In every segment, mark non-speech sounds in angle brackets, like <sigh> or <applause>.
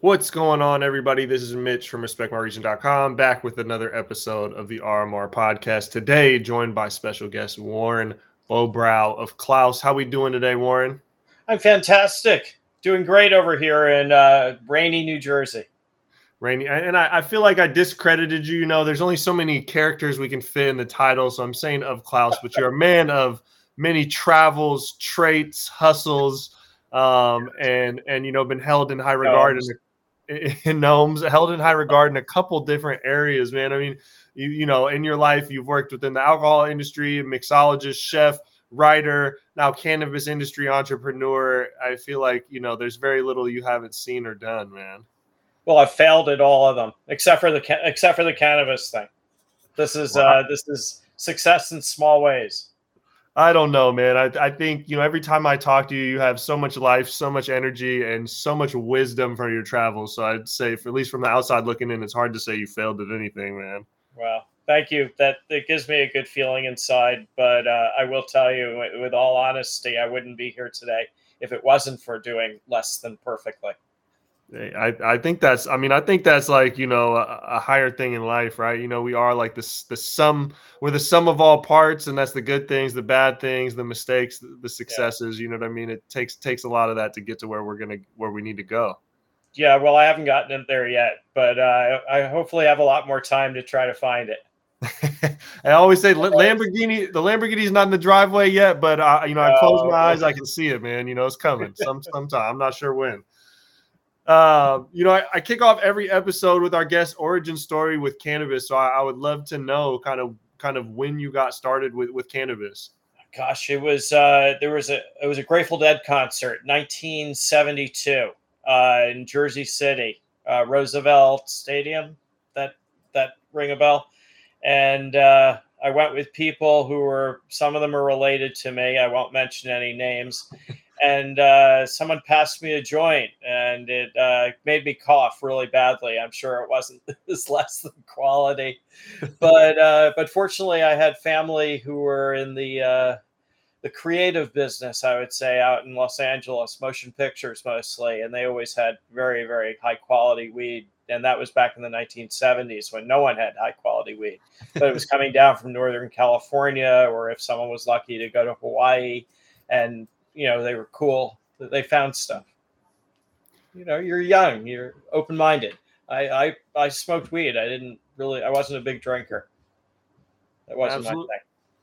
What's going on, everybody? This is Mitch from RespectMyRegion.com back with another episode of the RMR podcast. Today, joined by special guest Warren Bobrow of Klaus. How are we doing today, Warren? I'm fantastic. Doing great over here in uh, rainy New Jersey. Rainy, and I, I, feel like I discredited you. You know, there's only so many characters we can fit in the title, so I'm saying of Klaus, but you're a man of many travels, traits, hustles, um, and and you know, been held in high regard in, <laughs> in gnomes, held in high regard in a couple different areas, man. I mean, you you know, in your life, you've worked within the alcohol industry, mixologist, chef, writer, now cannabis industry entrepreneur. I feel like you know, there's very little you haven't seen or done, man. Well, I failed at all of them except for the except for the cannabis thing. This is wow. uh, this is success in small ways. I don't know, man. I, I think, you know, every time I talk to you, you have so much life, so much energy, and so much wisdom from your travels. So I'd say, for, at least from the outside looking in, it's hard to say you failed at anything, man. Well, thank you. That it gives me a good feeling inside. But uh, I will tell you, with all honesty, I wouldn't be here today if it wasn't for doing less than perfectly. I, I think that's I mean I think that's like you know a, a, higher thing in life right? You know we are like this the sum we're the sum of all parts and that's the good things the bad things the mistakes the, the successes yeah. you know what I mean? It takes takes a lot of that to get to where we're gonna where we need to go. Yeah well I haven't gotten it there yet but uh, I hopefully have a lot more time to try to find it. <laughs> I always say Lamborghini the Lamborghini's not in the driveway yet but uh, you know I close my eyes I can see it man you know it's coming some sometime I'm not sure when. Um, you know, I, I, kick off every episode with our guest origin story with cannabis. So I, I, would love to know kind of kind of when you got started with with cannabis. Gosh, it was uh, there was a it was a Grateful Dead concert, 1972, uh, in Jersey City, uh, Roosevelt Stadium. That that ring a bell, and uh, I went with people who were some of them are related to me. I won't mention any names and uh, someone passed me a joint and it uh, made me cough really badly. I'm sure it wasn't <laughs> this less than quality, <laughs> but uh, but fortunately, I had family who were in the uh, the creative business. I would say out in Los Angeles, motion pictures mostly, and they always had very very high quality weed. And that was back in the 1970s when no one had high quality weed, but it was <laughs> coming down from Northern California, or if someone was lucky to go to Hawaii and you know they were cool that they found stuff you know you're young you're open-minded i i i smoked weed i didn't really i wasn't a big drinker that wasn't Absolutely. my thing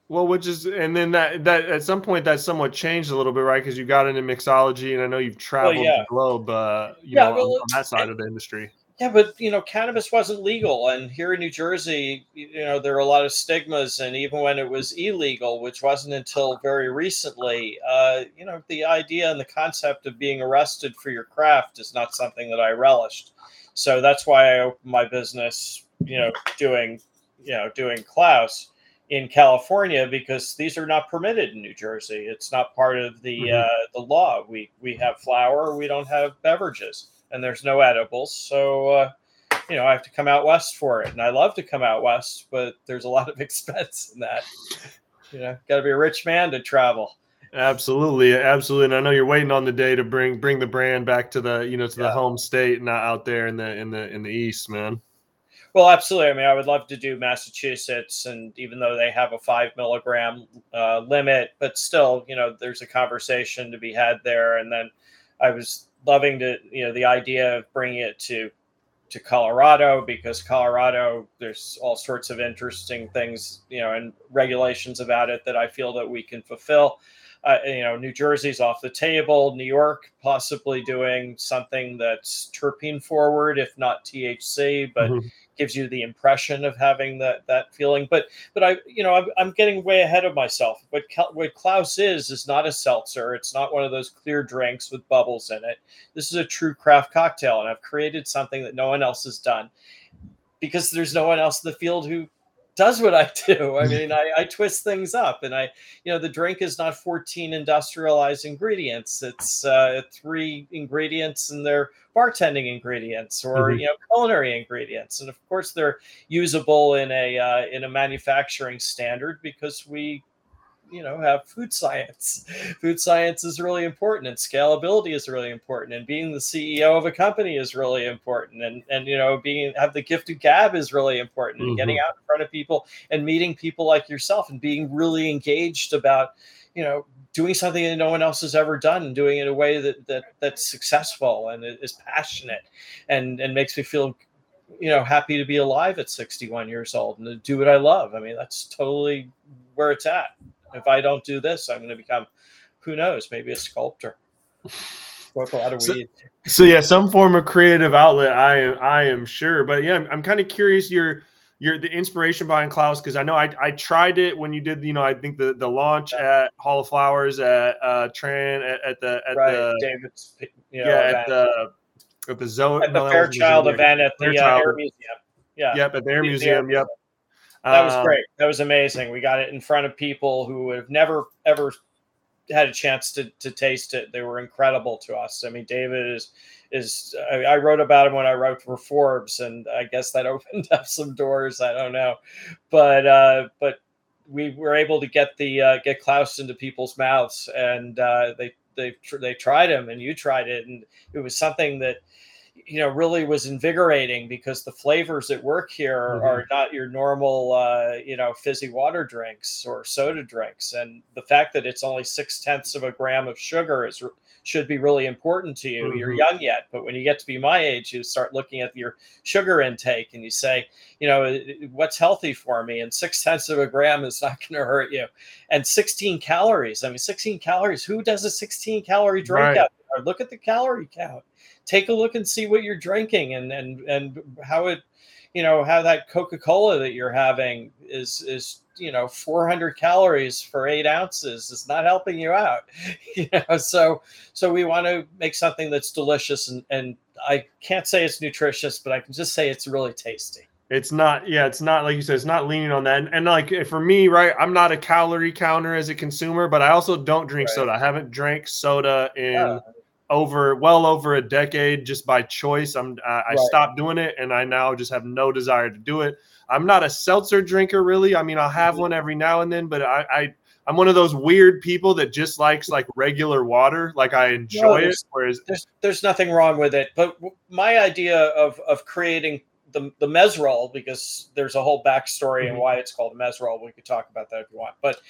well, which is, and then that that at some point that somewhat changed a little bit, right? Because you got into mixology, and I know you've traveled well, yeah. the globe, uh, you yeah, know, well, on, on, that side of the industry. Yeah, but you know, cannabis wasn't legal, and here in New Jersey, you know, there are a lot of stigmas, and even when it was illegal, which wasn't until very recently, uh, you know, the idea and the concept of being arrested for your craft is not something that I relished. So that's why I opened my business, you know, doing, you know, doing Klaus in California because these are not permitted in New Jersey. It's not part of the mm-hmm. uh, the law. We we have flour, we don't have beverages and there's no edibles. So, uh, you know, I have to come out west for it. And I love to come out west, but there's a lot of <laughs> expense in that. You know, got to be a rich man to travel. Absolutely, absolutely. And I know you're waiting on the day to bring bring the brand back to the you know to yeah. the home state, not out there in the in the in the east, man. Well, absolutely. I mean, I would love to do Massachusetts, and even though they have a five milligram uh, limit, but still, you know, there's a conversation to be had there. And then I was loving to you know the idea of bringing it to to Colorado because Colorado there's all sorts of interesting things you know and regulations about it that I feel that we can fulfill. Uh, you know, New Jersey's off the table. New York possibly doing something that's terpene forward, if not THC, but mm-hmm gives you the impression of having that that feeling. But but I you know I'm, I'm getting way ahead of myself. What what Klaus is is not a seltzer. It's not one of those clear drinks with bubbles in it. This is a true craft cocktail, and I've created something that no one else has done because there's no one else in the field who does what I do. I mean, I, I, twist things up, and I, you know, the drink is not 14 industrialized ingredients. It's uh, three ingredients, and they're bartending ingredients or mm-hmm. you know culinary ingredients, and of course they're usable in a uh, in a manufacturing standard because we you know have food science. <laughs> Food science is really important, and scalability is really important, and being the CEO of a company is really important, and and you know being have the gift of gab is really important, mm-hmm. and getting out in front of people and meeting people like yourself and being really engaged about you know doing something that no one else has ever done and doing it in a way that, that that's successful and is passionate and and makes me feel you know happy to be alive at 61 years old and to do what i love i mean that's totally where it's at if i don't do this i'm going to become who knows maybe a sculptor a lot of so, weed. so yeah some form of creative outlet i am i am sure but yeah i'm, I'm kind of curious your your the inspiration behind Klaus because I know I, I tried it when you did you know I think the the launch at Hall of Flowers at uh Tran at, at the at right. the David's you know, yeah event. at the at the Zoe at the no, Fairchild event at the uh, Air Museum. Yeah. Yep, at the Air Museum. Yep. That was um, great. That was amazing. We got it in front of people who have never ever had a chance to to taste it. They were incredible to us. I mean, David is is I, I, wrote about him when I wrote for Forbes, and I guess that <laughs> opened up some doors. I don't know, but uh, but we were able to get the uh, get Klaus into people's mouths, and uh, they they they tried him, and you tried it, and it was something that you know really was invigorating because the flavors at work here mm-hmm. are not your normal uh, you know fizzy water drinks or soda drinks and the fact that it's only six tenths of a gram of sugar is should be really important to you. Mm-hmm. You're young yet, but when you get to be my age, you start looking at your sugar intake and you say, you know, what's healthy for me? And six tenths of a gram is not going to hurt you. And 16 calories. I mean, 16 calories. Who does a 16 calorie drink right. out there? Look at the calorie count. Take a look and see what you're drinking and and and how it, you know, how that Coca Cola that you're having is is you know 400 calories for eight ounces is not helping you out <laughs> you know so so we want to make something that's delicious and and i can't say it's nutritious but i can just say it's really tasty it's not yeah it's not like you said it's not leaning on that and, and like eh, for me right i'm not a calorie counter as a consumer but i also don't drink right. soda i haven't drank soda in yeah. Over well over a decade just by choice i'm i, right. I stopped doing it and i now just have no desire to do it I'm not a seltzer drinker really. I mean, I'll have one every now and then, but I, I I'm one of those weird people that just likes like regular water. Like I enjoy no, it. Whereas there's there's nothing wrong with it. But my idea of of creating the the Mezzrow because there's a whole backstory mm-hmm. and why it's called Mezzrow. We could talk about that if you want. But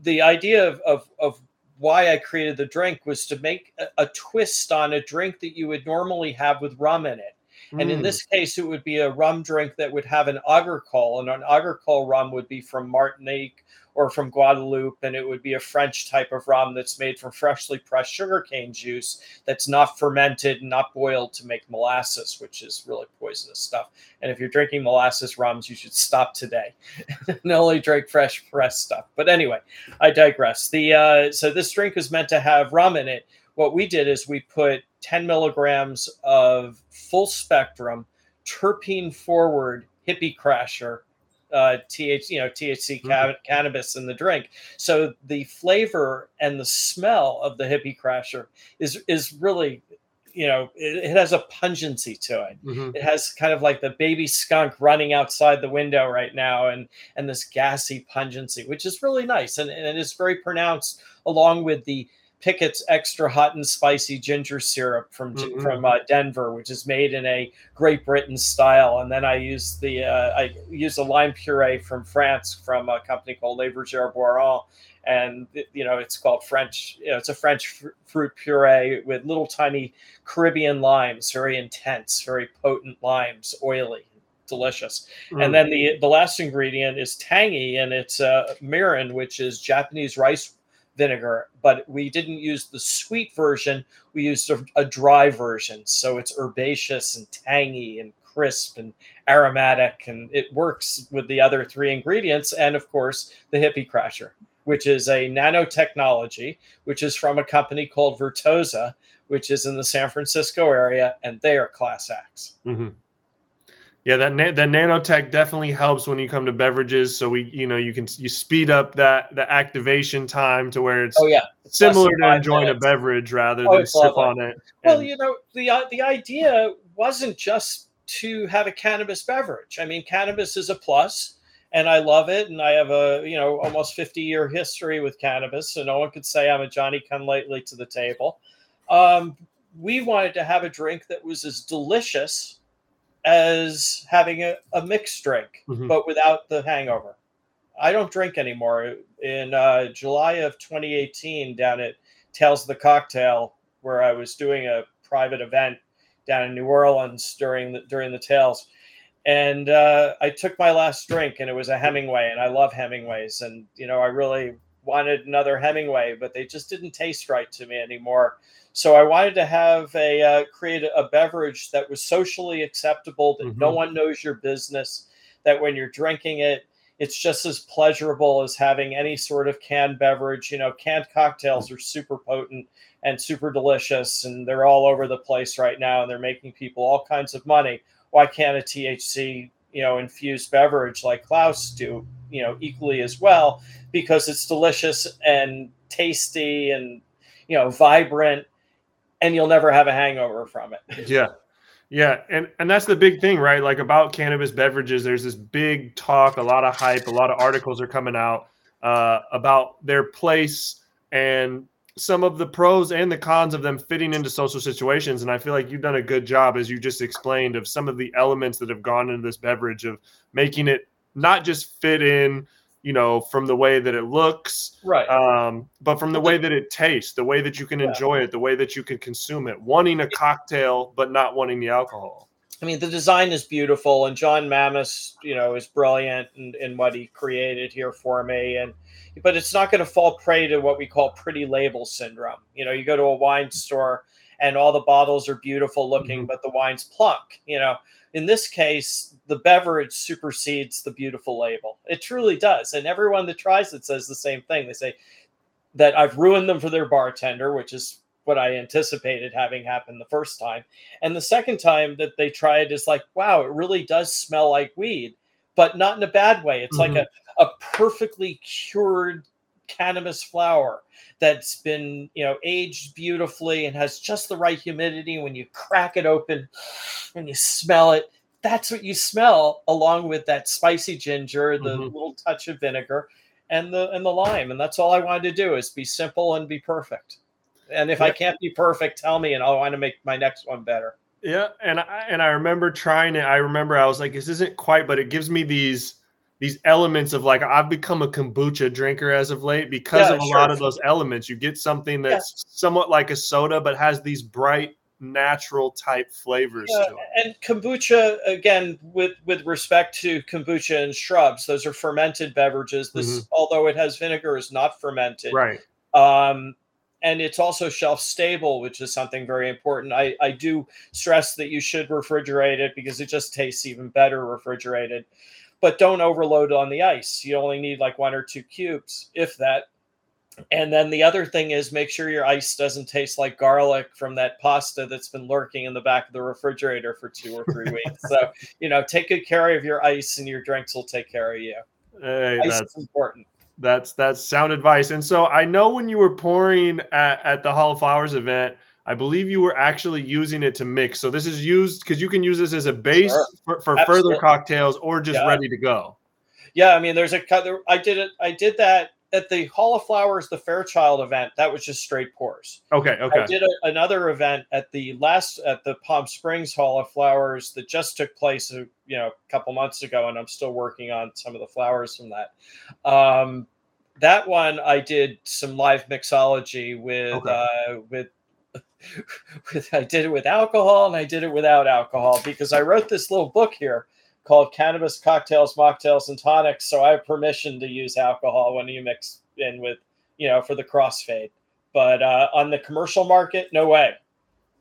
the idea of of, of why I created the drink was to make a, a twist on a drink that you would normally have with rum in it. And in hmm. this case, it would be a rum drink that would have an agricole, and an agricole rum would be from Martinique or from Guadeloupe, and it would be a French type of rum that's made from freshly pressed sugarcane juice that's not fermented and not boiled to make molasses, which is really poisonous stuff. And if you're drinking molasses rums, you should stop today <laughs> and only drink fresh pressed stuff. But anyway, I digress. The uh, so this drink is meant to have rum in it. What we did is we put 10 milligrams of full spectrum terpene forward hippie crasher uh, TH, you know, THC mm-hmm. cannabis in the drink. So the flavor and the smell of the hippie crasher is is really, you know, it, it has a pungency to it. Mm-hmm. It has kind of like the baby skunk running outside the window right now, and and this gassy pungency, which is really nice, and, and it is very pronounced along with the Pickett's extra hot and spicy ginger syrup from mm-hmm. from uh, Denver, which is made in a Great Britain style, and then I use the uh, I use a lime puree from France from a company called Les Boiron, and you know it's called French. You know, it's a French fr- fruit puree with little tiny Caribbean limes, very intense, very potent limes, oily, delicious. Mm. And then the the last ingredient is tangy, and it's uh, mirin, which is Japanese rice vinegar, but we didn't use the sweet version. We used a, a, dry version. So it's herbaceous and tangy and crisp and aromatic, and it works with the other three ingredients. And of course, the hippie crasher, which is a nanotechnology, which is from a company called Vertosa, which is in the San Francisco area, and they are class acts. Mm-hmm. Yeah, that na- that nanotech definitely helps when you come to beverages. So we, you know, you can you speed up that the activation time to where it's oh yeah it's similar to enjoying minutes. a beverage rather oh, than sip on it. Well, you know, the uh, the idea wasn't just to have a cannabis beverage. I mean, cannabis is a plus, and I love it. And I have a you know almost 50 year history with cannabis, so no one could say I'm a Johnny come lately to the table. Um, we wanted to have a drink that was as delicious as having a, a mixed drink, mm-hmm. but without the hangover. I don't drink anymore. In uh, July of 2018, down at Tales of the Cocktail, where I was doing a private event down in New Orleans during the during the Tales, and uh, I took my last drink, and it was a Hemingway, and I love Hemingways, and you know I really wanted another Hemingway, but they just didn't taste right to me anymore. So I wanted to have a uh, create a beverage that was socially acceptable, that mm-hmm. no one knows your business, that when you're drinking it, it's just as pleasurable as having any sort of canned beverage. You know, canned cocktails are super potent and super delicious, and they're all over the place right now, and they're making people all kinds of money. Why can't a THC, you know, infused beverage like Klaus do, you know, equally as well? Because it's delicious and tasty and you know vibrant, and you'll never have a hangover from it. <laughs> Yeah. Yeah, and and that's the big thing, right? Like about cannabis beverages, there's this big talk, a lot of hype, a lot of articles are coming out uh, about their place and some of the pros and the cons of them fitting into social situations. And I feel like you've done a good job, as you just explained, of some of the elements that have gone into this beverage of making it not just fit in you know, from the way that it looks, right? Um, but from the way that it tastes, the way that you can yeah. enjoy it, the way that you can consume it, wanting a cocktail but not wanting the alcohol. I mean, the design is beautiful, and John Mammis, you know, is brilliant in, in what he created here for me. And but it's not going to fall prey to what we call pretty label syndrome. You know, you go to a wine store and all the bottles are beautiful looking, mm-hmm. but the wine's plunk. You know, in this case, the beverage supersedes the beautiful label. It truly does. And everyone that tries it says the same thing. They say that I've ruined them for their bartender, which is what I anticipated having happen the first time. And the second time that they try it is like, wow, it really does smell like weed, but not in a bad way. It's mm-hmm. like a, a perfectly cured cannabis flower that's been you know aged beautifully and has just the right humidity when you crack it open and you smell it that's what you smell along with that spicy ginger the mm-hmm. little touch of vinegar and the and the lime and that's all i wanted to do is be simple and be perfect and if yeah. i can't be perfect tell me and I'll want to make my next one better yeah and i and i remember trying it i remember i was like this isn't quite but it gives me these these elements of like I've become a kombucha drinker as of late because yeah, of a sure. lot of those elements. You get something that's yeah. somewhat like a soda, but has these bright natural type flavors yeah, And kombucha, again, with with respect to kombucha and shrubs, those are fermented beverages. This, mm-hmm. although it has vinegar, is not fermented. Right. Um, and it's also shelf stable, which is something very important. I, I do stress that you should refrigerate it because it just tastes even better refrigerated but don't overload on the ice. You only need like one or two cubes, if that. And then the other thing is make sure your ice doesn't taste like garlic from that pasta that's been lurking in the back of the refrigerator for two or three weeks. <laughs> So, you know, take good care of your ice and your drinks will take care of you. Hey, ice that's important. That's that's sound advice. And so I know when you were pouring at, at the Hall of Flowers event, I believe you were actually using it to mix. So this is used because you can use this as a base sure. for, for further cocktails or just yeah. ready to go. Yeah, I mean, there's a I did it. I did that at the Hall of Flowers, the Fairchild event. That was just straight pours. Okay, okay. I did a, another event at the last at the Palm Springs Hall of Flowers that just took place, uh, you know, a couple months ago, and I'm still working on some of the flowers from that. Um, that one I did some live mixology with okay. uh, with with <laughs> I did it with alcohol and I did it without alcohol because I wrote this little book here called Cannabis Cocktails, Mocktails, and Tonics. So I have permission to use alcohol when you mix in with, you know, for the crossfade. But uh, on the commercial market, no way.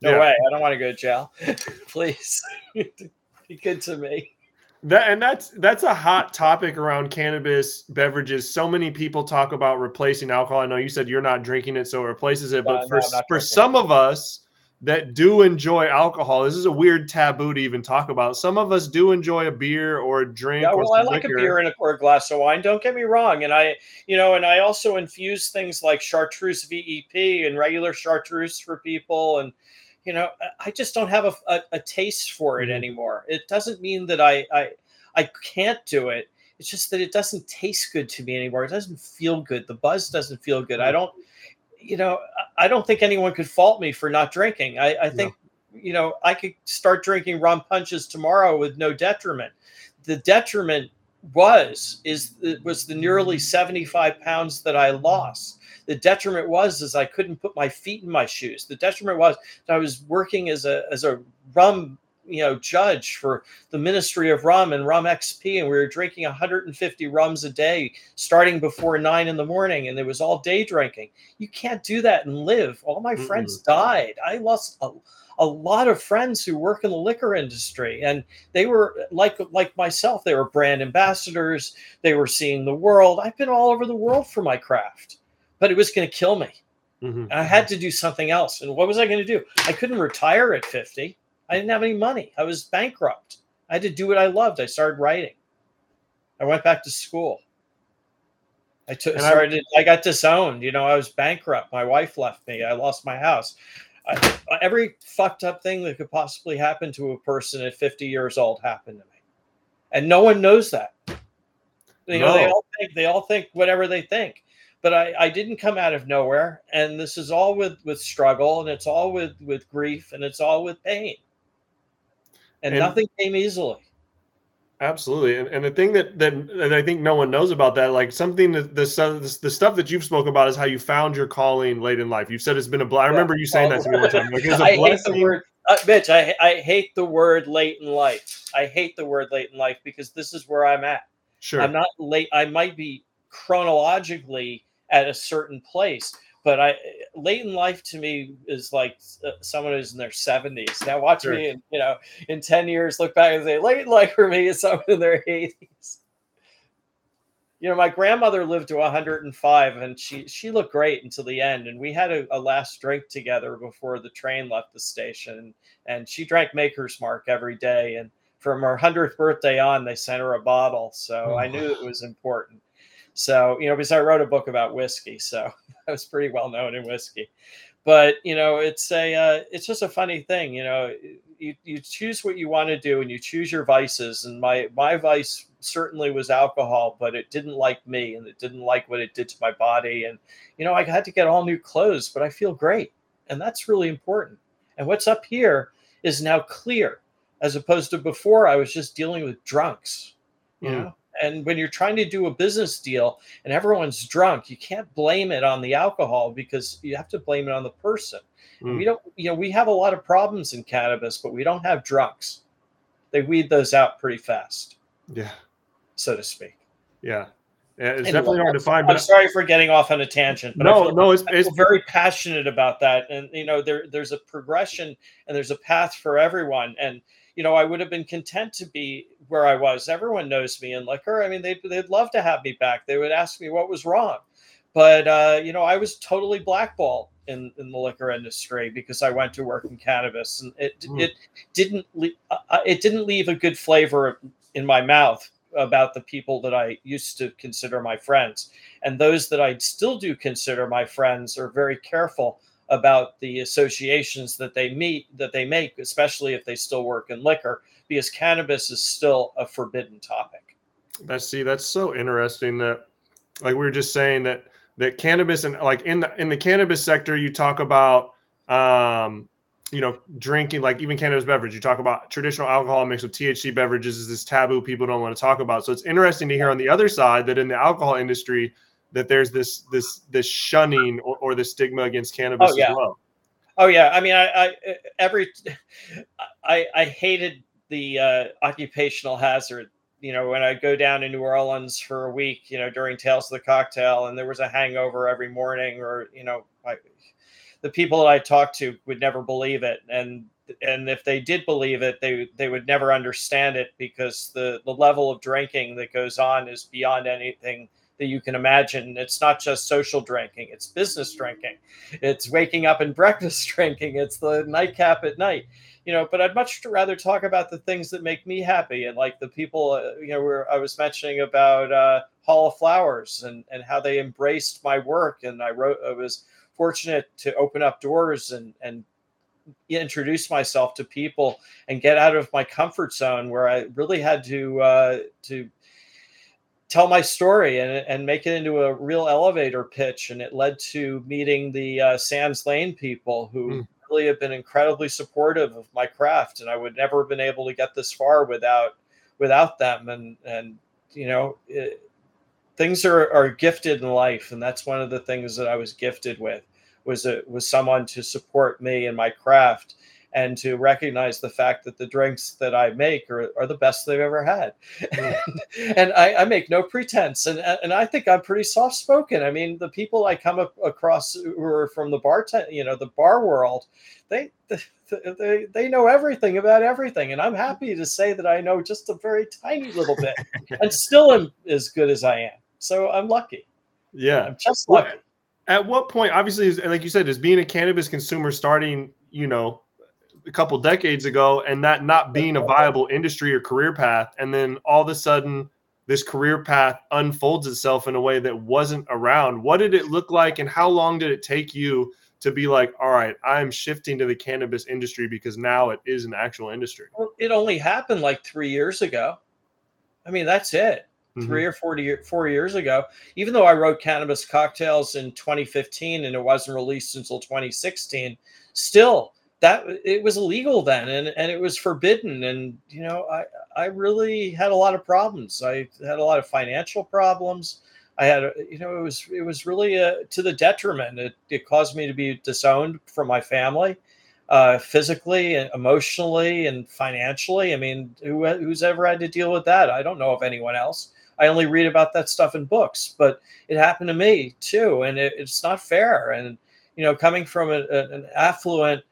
No yeah. way. I don't want to go to jail. <laughs> Please <laughs> be good to me. That and that's that's a hot topic around cannabis beverages. So many people talk about replacing alcohol. I know you said you're not drinking it, so it replaces it. But for no, for some of us that do enjoy alcohol, this is a weird taboo to even talk about. Some of us do enjoy a beer or a drink. Yeah, well, I like liquor. a beer and a, or a glass of wine. Don't get me wrong. And I, you know, and I also infuse things like chartreuse VEP and regular chartreuse for people and you know i just don't have a, a, a taste for it mm-hmm. anymore it doesn't mean that I, I i can't do it It's just that it doesn't taste good to me anymore. It doesn't feel good. The buzz doesn't feel good. I don't, you know, I don't think anyone could fault me for not drinking. I, I think, no. you know, I could start drinking rum punches tomorrow with no detriment. The detriment was is was the nearly 75 pounds that I lost. The detriment was is I couldn't put my feet in my shoes. The detriment was I was working as a as a rum you know judge for the ministry of rum and rum xp and we were drinking 150 rums a day starting before nine in the morning and it was all day drinking. You can't do that and live. All my mm friends died. I lost a, a lot of friends who work in the liquor industry and they were like like myself they were brand ambassadors. They were seeing the world. I've been all over the world for my craft but it was going to kill me mm-hmm. i had to do something else and what was i going to do i couldn't retire at 50 I didn't have any money. I was bankrupt. I had to do what I loved. I started writing. I went back to school. I took started. I, I, got disowned. You know, I was bankrupt. My wife left me. I lost my house. I, every fucked up thing that could possibly happen to a person at 50 years old happened to me, and no one knows that. You no. know, they all think they all think whatever they think but I, I didn't come out of nowhere and this is all with with struggle and it's all with with grief and it's all with pain and, and nothing came easily. Absolutely, and, and the thing that that and I think no one knows about that, like something that the the, the stuff that you've spoken about is how you found your calling late in life. You've said it's been a blessing. I remember you saying that to me one time. Like, it was a <laughs> I blessing. hate the word, uh, Mitch. I I hate the word late in life. I hate the word late in life because this is where I'm at. Sure, I'm not late. I might be chronologically at a certain place, but I late in life to me is like uh, someone who's in their 70s. Now watch sure. me in you know in 10 years look back and say late in life for me is someone in their <laughs> 80s. You know, my grandmother lived to 105 and she she looked great until the end. And we had a, a last drink together before the train left the station. And she drank Maker's Mark every day. And from her 100th birthday on, they sent her a bottle. So oh. I knew it was important. So, you know, because I wrote a book about whiskey, so <laughs> I was pretty well known in whiskey. But you know, it's a uh, it's just a funny thing. You know, you, you choose what you want to do and you choose your vices. And my my vice certainly was alcohol, but it didn't like me and it didn't like what it did to my body. And you know, I had to get all new clothes, but I feel great, and that's really important. And what's up here is now clear, as opposed to before I was just dealing with drunks. You mm. know, and when you're trying to do a business deal and everyone's drunk, you can't blame it on the alcohol because you have to blame it on the person. Mm. We don't, you know, we have a lot of problems in cannabis, but we don't have drunks. They weed those out pretty fast. Yeah. So to speak. Yeah. Yeah, it's anyway, definitely hard to find. But I'm sorry for getting off on a tangent. But no, no, it's, it's very passionate about that, and you know, there there's a progression and there's a path for everyone, and you know, I would have been content to be where I was. Everyone knows me in liquor. I mean, they'd, they'd love to have me back. They would ask me what was wrong. But, uh, you know, I was totally blackballed in, in the liquor industry because I went to work in cannabis and it, mm. it didn't, le- uh, uh, it didn't leave a good flavor in my mouth about the people that I used to consider my friends. And those that I still do consider my friends are very careful about the associations that they meet that they make, especially if they still work in liquor, because cannabis is still a forbidden topic. That's see, that's so interesting that like we were just saying that that cannabis and like in the in the cannabis sector, you talk about um you know, drinking like even cannabis beverage. You talk about traditional alcohol mixed with THC beverages is this taboo people don't want to talk about. So it's interesting to hear on the other side that in the alcohol industry, that there's this this this shunning or, or the stigma against cannabis oh, yeah. as well. Oh yeah, I mean, I, I every I I hated the uh, occupational hazard. You know, when I go down to New Orleans for a week, you know, during Tales of the Cocktail, and there was a hangover every morning, or you know, I, the people that I talked to would never believe it, and and if they did believe it, they they would never understand it because the the level of drinking that goes on is beyond anything that you can imagine. It's not just social drinking, it's business drinking, it's waking up and <laughs> breakfast drinking, it's the nightcap at night. You know, but I'd much rather talk about the things that make me happy and like the people, uh, you know, where I was mentioning about uh, Hall of Flowers and, and how they embraced my work. And I wrote, I was fortunate to open up doors and, and introduce myself to people and get out of my comfort zone where I really had to uh, to tell my story and, and make it into a real elevator pitch. And it led to meeting the uh, Sands Lane people who mm. really have been incredibly supportive of my craft. And I would never have been able to get this far without without them. And and you know, it, things are are gifted in life, and that's one of the things that I was gifted with was a was someone to support me and my craft and to recognize the fact that the drinks that I make are, are the best they've ever had. Mm. <laughs> and I, I, make no pretense. And, and I think I'm pretty soft spoken. I mean, the people I come across who are from the bar, you know, the bar world, they, <laughs> they, they know everything about everything. And I'm happy to say that I know just a very tiny little bit and still am as good as I am. So I'm lucky. Yeah. I'm just lucky. At what point, obviously, like you said, is being a cannabis consumer starting, you know, a couple decades ago and that not being a viable industry or career path and then all of a sudden this career path unfolds itself in a way that wasn't around what did it look like and how long did it take you to be like all right i'm shifting to the cannabis industry because now it is an actual industry well, it only happened like three years ago i mean that's it mm-hmm. three or four, four years ago even though i wrote cannabis cocktails in 2015 and it wasn't released until 2016 still that it was illegal then and, and it was forbidden. And you know i i really had a lot of problems. I had a lot of financial problems. I had you know it was it was really uh, to the detriment. It, it caused me to be disowned from my family uh, physically and emotionally and financially. I mean who, who's ever had to deal with that? I don't know of anyone else i only read about that stuff in books but it happened to me too and it, it's not fair and you know coming from a, an affluent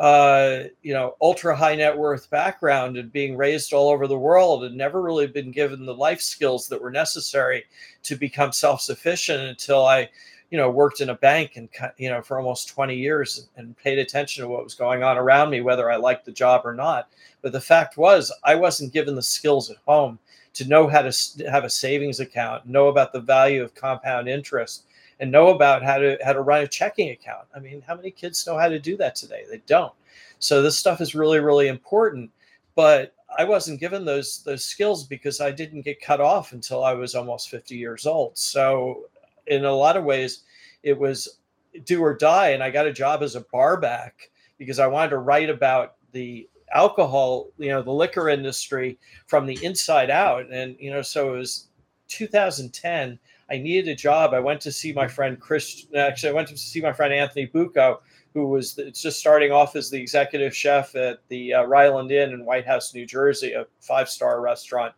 uh, you know, ultra high net worth background and being raised all over the world and never really been given the life skills that were necessary to become self sufficient until I, you know, worked in a bank and, you know, for almost 20 years and paid attention to what was going on around me, whether I liked the job or not. But the fact was, I wasn't given the skills at home to know how to have a savings account, know about the value of compound interest and know about how to how to run a checking account. I mean, how many kids know how to do that today? They don't. So this stuff is really really important. But I wasn't given those those skills because I didn't get cut off until I was almost 50 years old. So in a lot of ways, it was do or die. And I got a job as a barback because I wanted to write about the alcohol, you know, the liquor industry from the inside out. And, you know, so it was 2010 I needed a job. I went to see my friend Chris. Actually, I went to see my friend Anthony Bucco, who was just starting off as the executive chef at the uh, Ryland Inn in White House, New Jersey, a five star restaurant.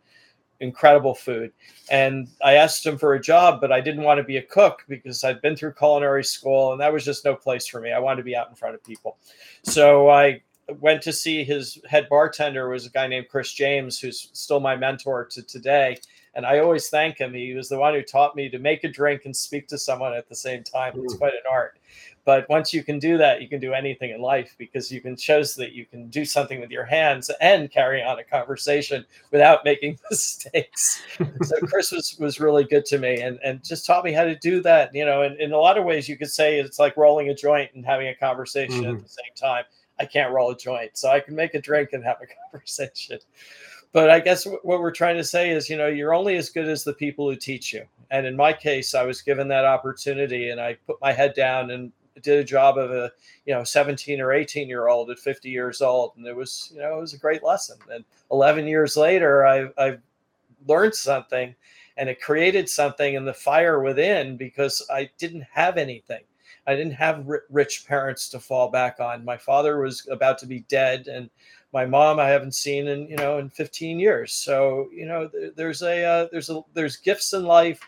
Incredible food. And I asked him for a job, but I didn't want to be a cook because I'd been through culinary school and that was just no place for me. I wanted to be out in front of people. So I went to see his head bartender was a guy named Chris James, who's still my mentor to today and I always thank him. He was the one who taught me to make a drink and speak to someone at the same time. It's quite an art. But once you can do that, you can do anything in life because you can shows that you can do something with your hands and carry on a conversation without making <laughs> mistakes. so <laughs> Chris was was really good to me and and just taught me how to do that. You know, and in a lot of ways, you could say it's like rolling a joint and having a conversation mm-hmm. at the same time. I can't roll a joint, so I can make a drink and have a <laughs> conversation but I guess what we're trying to say is, you know, you're only as good as the people who teach you. And in my case, I was given that opportunity and I put my head down and did a job of a, you know, 17 or 18 year old at 50 years old. And it was, you know, it was a great lesson. And 11 years later, I, I've learned something and it created something in the fire within because I didn't have anything. I didn't have rich parents to fall back on. My father was about to be dead and my mom I haven't seen in you know in 15 years. So you know there's a uh, there's a there's gifts in life,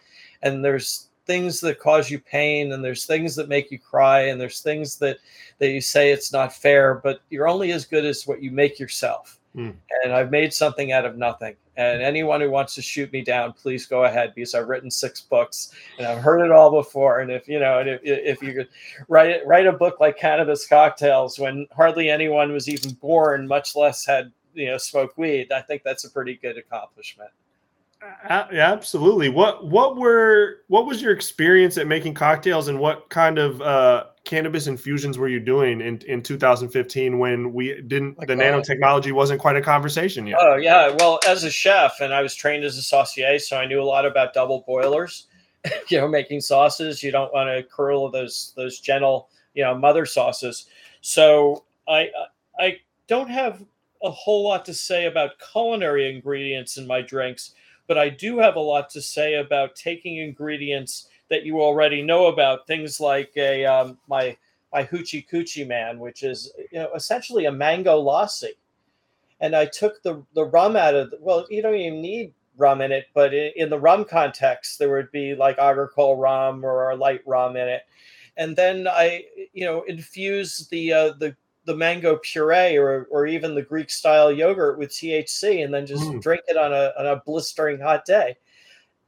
and there's things that cause you pain, and there's things that make you cry, and there's things that that you say it's not fair, but you're only as good as what you make yourself. Mm. And I've made something out of nothing. And anyone who wants to shoot me down, please go ahead because I've written six books and I've heard it all before. And if you know, and if, if you could write write a book like Cannabis Cocktails when hardly anyone was even born, much less had you know smoked weed, I think that's a pretty good accomplishment. Yeah, absolutely. What what were what was your experience at making cocktails, and what kind of uh, cannabis infusions were you doing in, in 2015 when we didn't the nanotechnology wasn't quite a conversation yet? Oh yeah, well, as a chef, and I was trained as a saucier, so I knew a lot about double boilers. <laughs> you know, making sauces, you don't want to curl those those gentle, you know, mother sauces. So I I don't have a whole lot to say about culinary ingredients in my drinks, but I do have a lot to say about taking ingredients that you already know about. Things like a um, my my hoochie coochie man, which is you know essentially a mango lassi, and I took the the rum out of the, well, you don't even need rum in it, but in, in the rum context, there would be like agricole rum or light rum in it, and then I you know infuse the uh, the the mango puree or, or even the Greek style yogurt with THC and then just mm. drink it on a, on a blistering hot day.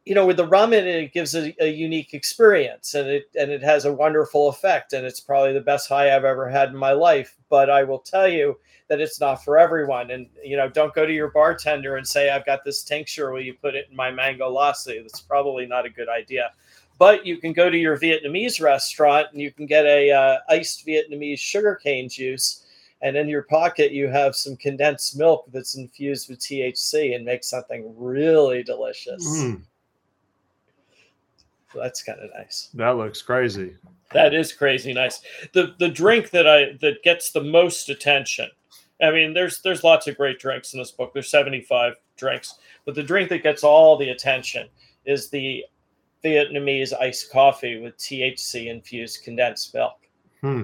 You know, with the ramen, it, gives a, a, unique experience and it and it has a wonderful effect. And it's probably the best high I've ever had in my life. But I will tell you that it's not for everyone. And you know, don't go to your bartender and say, I've got this tincture, will you put it in my mango lassi? That's probably not a good idea but you can go to your Vietnamese restaurant and you can get a uh, iced Vietnamese sugarcane juice, and in your pocket you have some condensed milk that's infused with THC and makes something really delicious. Mm. So that's kind of nice. That looks crazy. That is crazy nice. The the drink that I that gets the most attention. I mean, there's there's lots of great drinks in this book. There's 75 drinks, but the drink that gets all the attention is the Vietnamese iced coffee with THC infused condensed milk. Hmm.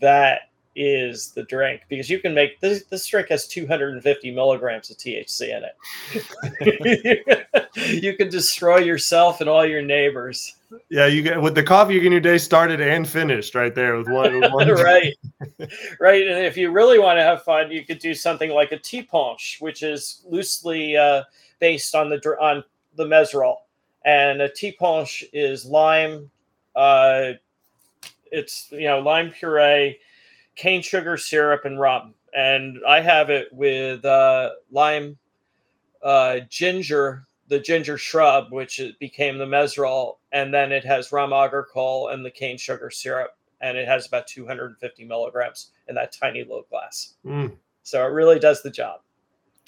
That is the drink because you can make this. This drink has 250 milligrams of THC in it. <laughs> you can destroy yourself and all your neighbors. Yeah, you get with the coffee, you get your day started and finished right there with one. With one <laughs> right, right. And if you really want to have fun, you could do something like a tea punch, which is loosely uh, based on the on the Mezzrow and a tea punch is lime. Uh, it's you know lime puree, cane sugar syrup, and rum. And I have it with uh, lime, uh, ginger, the ginger shrub, which became the Mezzrow, and then it has rum agricole and the cane sugar syrup, and it has about 250 milligrams in that tiny little glass. Mm. So it really does the job,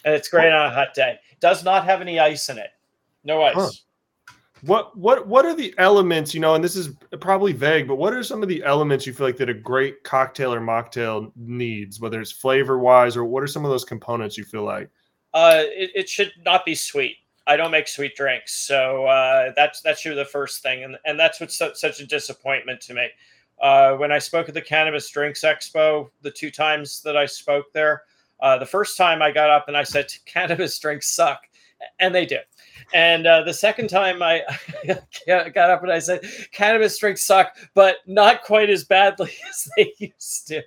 and it's great on a hot day. Does not have any ice in it. No ice. Huh. What what what are the elements, you know, and this is probably vague, but what are some of the elements you feel like that a great cocktail or mocktail needs, whether it's flavor wise or what are some of those components you feel like? Uh, it, it should not be sweet. I don't make sweet drinks, so uh, that's that's the first thing, and and that's what's so, such a disappointment to me. Uh, when I spoke at the Cannabis Drinks Expo, the two times that I spoke there, uh, the first time I got up and I said cannabis drinks suck, and they do. And uh, the second time <laughs> I got up and I said, cannabis drinks suck, but not quite as badly <laughs> as they used to.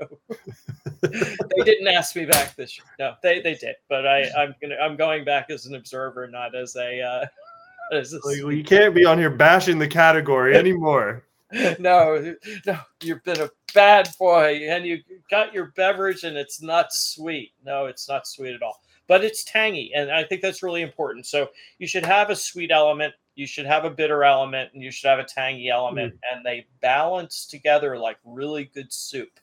<laughs> they didn't ask me back this year. No, they, they did, but I, I'm gonna I'm going back as an observer, not as a. Uh, as a well, you can't be on here bashing the category anymore. no, no, you've been a bad boy, and you got your beverage, and it's not sweet. No, it's not sweet at all but it's tangy. And I think that's really important. So you should have a sweet element, you should have a bitter element, and you should have a tangy element, mm. and they balance together like really good soup.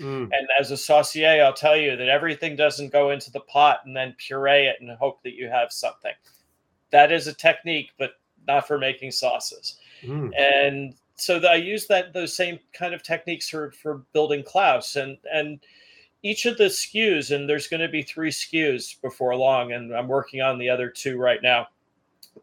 Mm. And as a saucier, I'll tell you that everything doesn't go into the pot and then puree it and hope that you have something. That is a technique, but not for making sauces. Mm. And so I use that those same kind of techniques for for building Klaus and and each of the SKUs, and there's going to be three SKUs before long, and I'm working on the other two right now.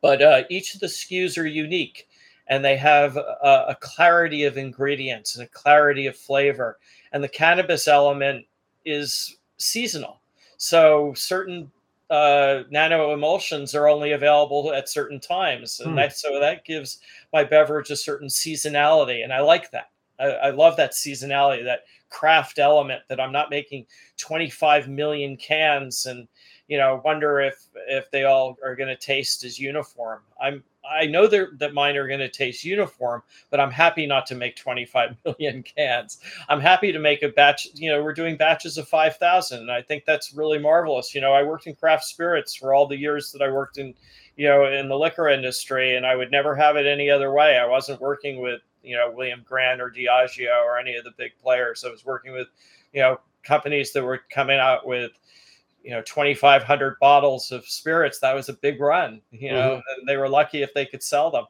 But uh, each of the SKUs are unique, and they have a, a clarity of ingredients and a clarity of flavor. And the cannabis element is seasonal, so certain uh, nano emulsions are only available at certain times, and hmm. that, so that gives my beverage a certain seasonality, and I like that. I, I love that seasonality, that craft element that I'm not making 25 million cans and you know, wonder if if they all are going to taste as uniform. I'm I know that that mine are going to taste uniform, but I'm happy not to make 25 <laughs> million cans. I'm happy to make a batch. You know, we're doing batches of 5,000, and I think that's really marvelous. You know, I worked in craft spirits for all the years that I worked in, you know, in the liquor industry, and I would never have it any other way. I wasn't working with, you know, William Grant or Diageo or any of the big players. I was working with, you know, companies that were coming out with you know 2500 bottles of spirits. That was a big run you know mm-hmm. they were lucky if they could sell them.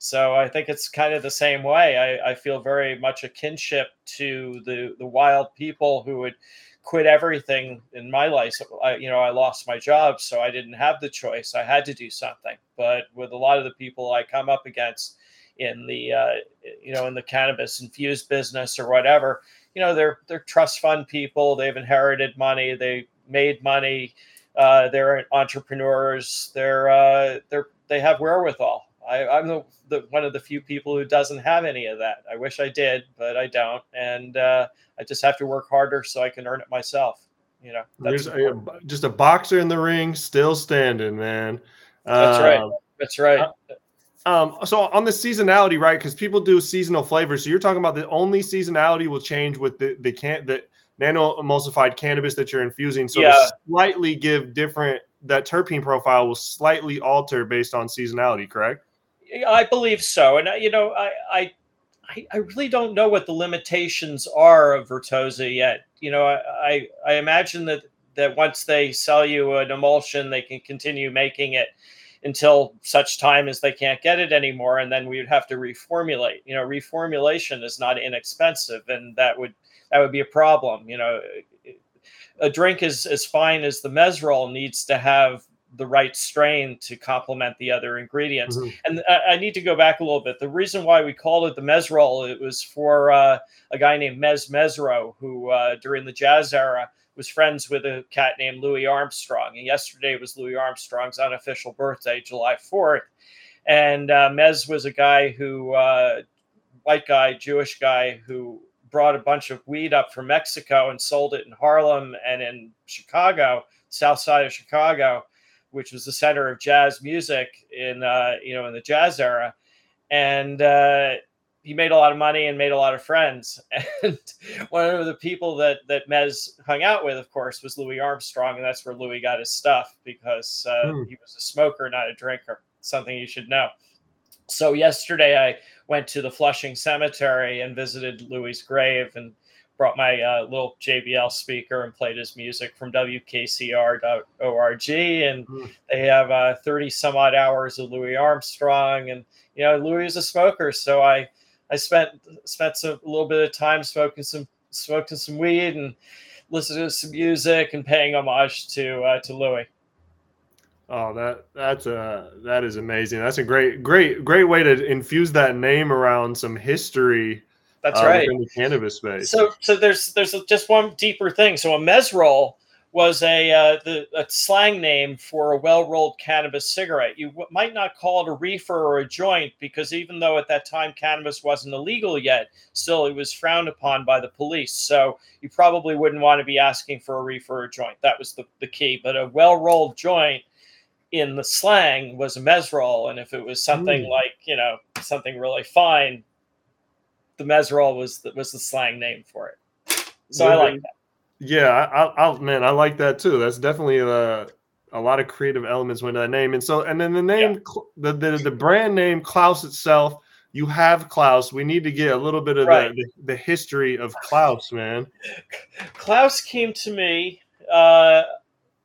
So i think it's kind of the same way. I, I, feel very much a kinship to the the wild people who would quit everything in my life. I, you know i lost my job so i didn't have the choice. I had to do something. But with a lot of the people i come up against in the uh, you know in the cannabis infused business or whatever you know they're they're trust fund people they've inherited money they made money. Uh, they're entrepreneurs. They're uh, they're they have wherewithal. I, I'm the, the, one of the few people who doesn't have any of that. I wish I did, but I don't, and uh, I just have to work harder so I can earn it myself. You know, that's a, just a boxer in the ring, still standing, man. That's right. Um, that's right. Um, so on the seasonality, right? Because people do seasonal flavors. So you're talking about the only seasonality will change with the the can the nano emulsified cannabis that you're infusing. So yeah. slightly give different that terpene profile will slightly alter based on seasonality, correct? I believe so. And uh, you know, I I I really don't know what the limitations are of Vertosa yet. You know, I, I, I imagine that that once they sell you an emulsion, they can continue making it until such time as they can't get it anymore, and then we would have to reformulate. You know, reformulation is not inexpensive, and that would that would be a problem. You know, a drink is as fine as the Mezzrow needs to have the right strain to complement the other ingredients. Mm-hmm. And I, I, need to go back a little bit. The reason why we called it the Mezzrow, it was for uh, a guy named Mezz Mezzrow, who uh, during the jazz era was friends with a cat named Louis Armstrong. And yesterday was Louis Armstrong's unofficial birthday, July 4th. And uh, Mez was a guy who, uh, white guy, Jewish guy, who brought a bunch of weed up from Mexico and sold it in Harlem and in Chicago, south side of Chicago, which was the center of jazz music in uh, you know in the jazz era, and uh, he made a lot of money and made a lot of friends. <laughs> And one of the people that that Mez hung out with, of course, was Louis Armstrong, and that's where Louis got his stuff because uh, mm. he was a smoker, not a drinker. Something you should know. So yesterday I went to the Flushing Cemetery and visited Louis' grave and brought my uh, little JBL speaker and played his music from WKCR.org. And mm. they have uh, 30 some odd hours of Louis Armstrong. And, you know, Louis is a smoker. So I, I spent, spent some, a little bit of time smoking some, smoking some weed and listening to some music and paying homage to, uh, to Louis. Oh, that that's a that is amazing. That's a great great great way to infuse that name around some history. That's uh, right in the cannabis space. So so there's there's just one deeper thing. So a Mezzrow was a uh, the a slang name for a well rolled cannabis cigarette. You w- might not call it a reefer or a joint because even though at that time cannabis wasn't illegal yet, still it was frowned upon by the police. So you probably wouldn't want to be asking for a reefer or joint. That was the, the key. But a well rolled joint in the slang was a Mezzrow, and if it was something mm. like you know something really fine, the Mezzrow was the, was the slang name for it. So I like that. Yeah, I, I, man, I like that too. That's definitely a a lot of creative elements went that name, and so and then the name, yeah. the, the the brand name Klaus itself. You have Klaus. We need to get a little bit of right. the, the, the history of Klaus, man. <laughs> Klaus came to me. Uh,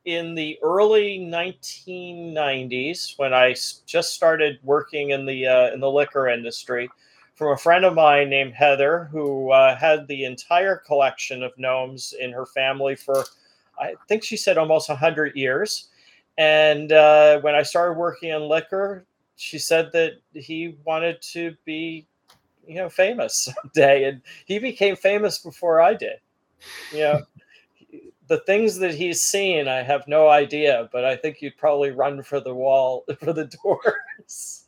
in the early 1990s when I just started working in the uh, in the liquor industry from a friend of mine named Heather who uh, had the entire collection of gnomes in her family for I think she said almost 100 years and uh, when I started working in liquor she said that he wanted to be you know famous <laughs> someday and he became famous before I did you know <laughs> the things that he's seen, I have no idea, but I think you'd probably run for the wall <laughs> for the doors.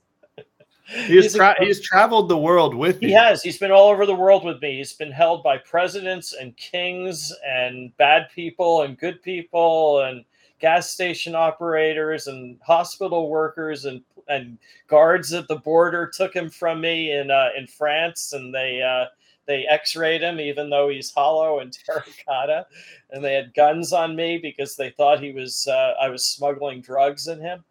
He's, tra- he's traveled the world with me. He has. He's been all over the world with me. He's been held by presidents and kings and bad people and good people and gas station operators and hospital workers and and guards at the border took him from me in uh, in France, and they uh, they X-rayed him even though he's hollow and <laughs> terracotta, and they had guns on me because they thought he was uh, I was smuggling drugs in him.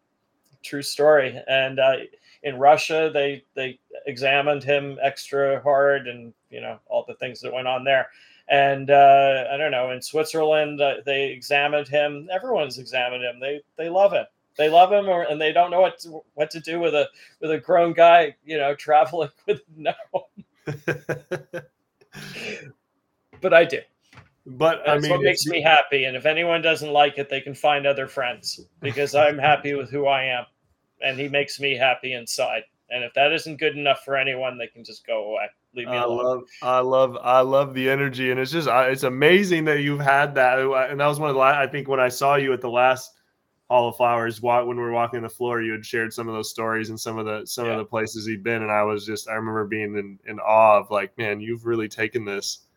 True story. And uh, in Russia, they they examined him extra hard, and you know all the things that went on there. And uh, I don't know in Switzerland, uh, they examined him. Everyone's examined him. They they love him. They love him, or, and they don't know what to, what to do with a with a grown guy, you know, <laughs> traveling with no. <laughs> but I do. But That's I mean, what makes me happy. And if anyone doesn't like it, they can find other friends because I'm happy with who I am, and he makes me happy inside. And if that isn't good enough for anyone, they can just go away. Leave me I alone. love, I love, I love the energy, and it's just, it's amazing that you've had that. And that was one of the, last, I think, when I saw you at the last Hall of Flowers, when we were walking the floor, you had shared some of those stories and some of the some Yeah. of the places he'd been, and I was just, I remember being in, in awe of like, man, you've really taken this,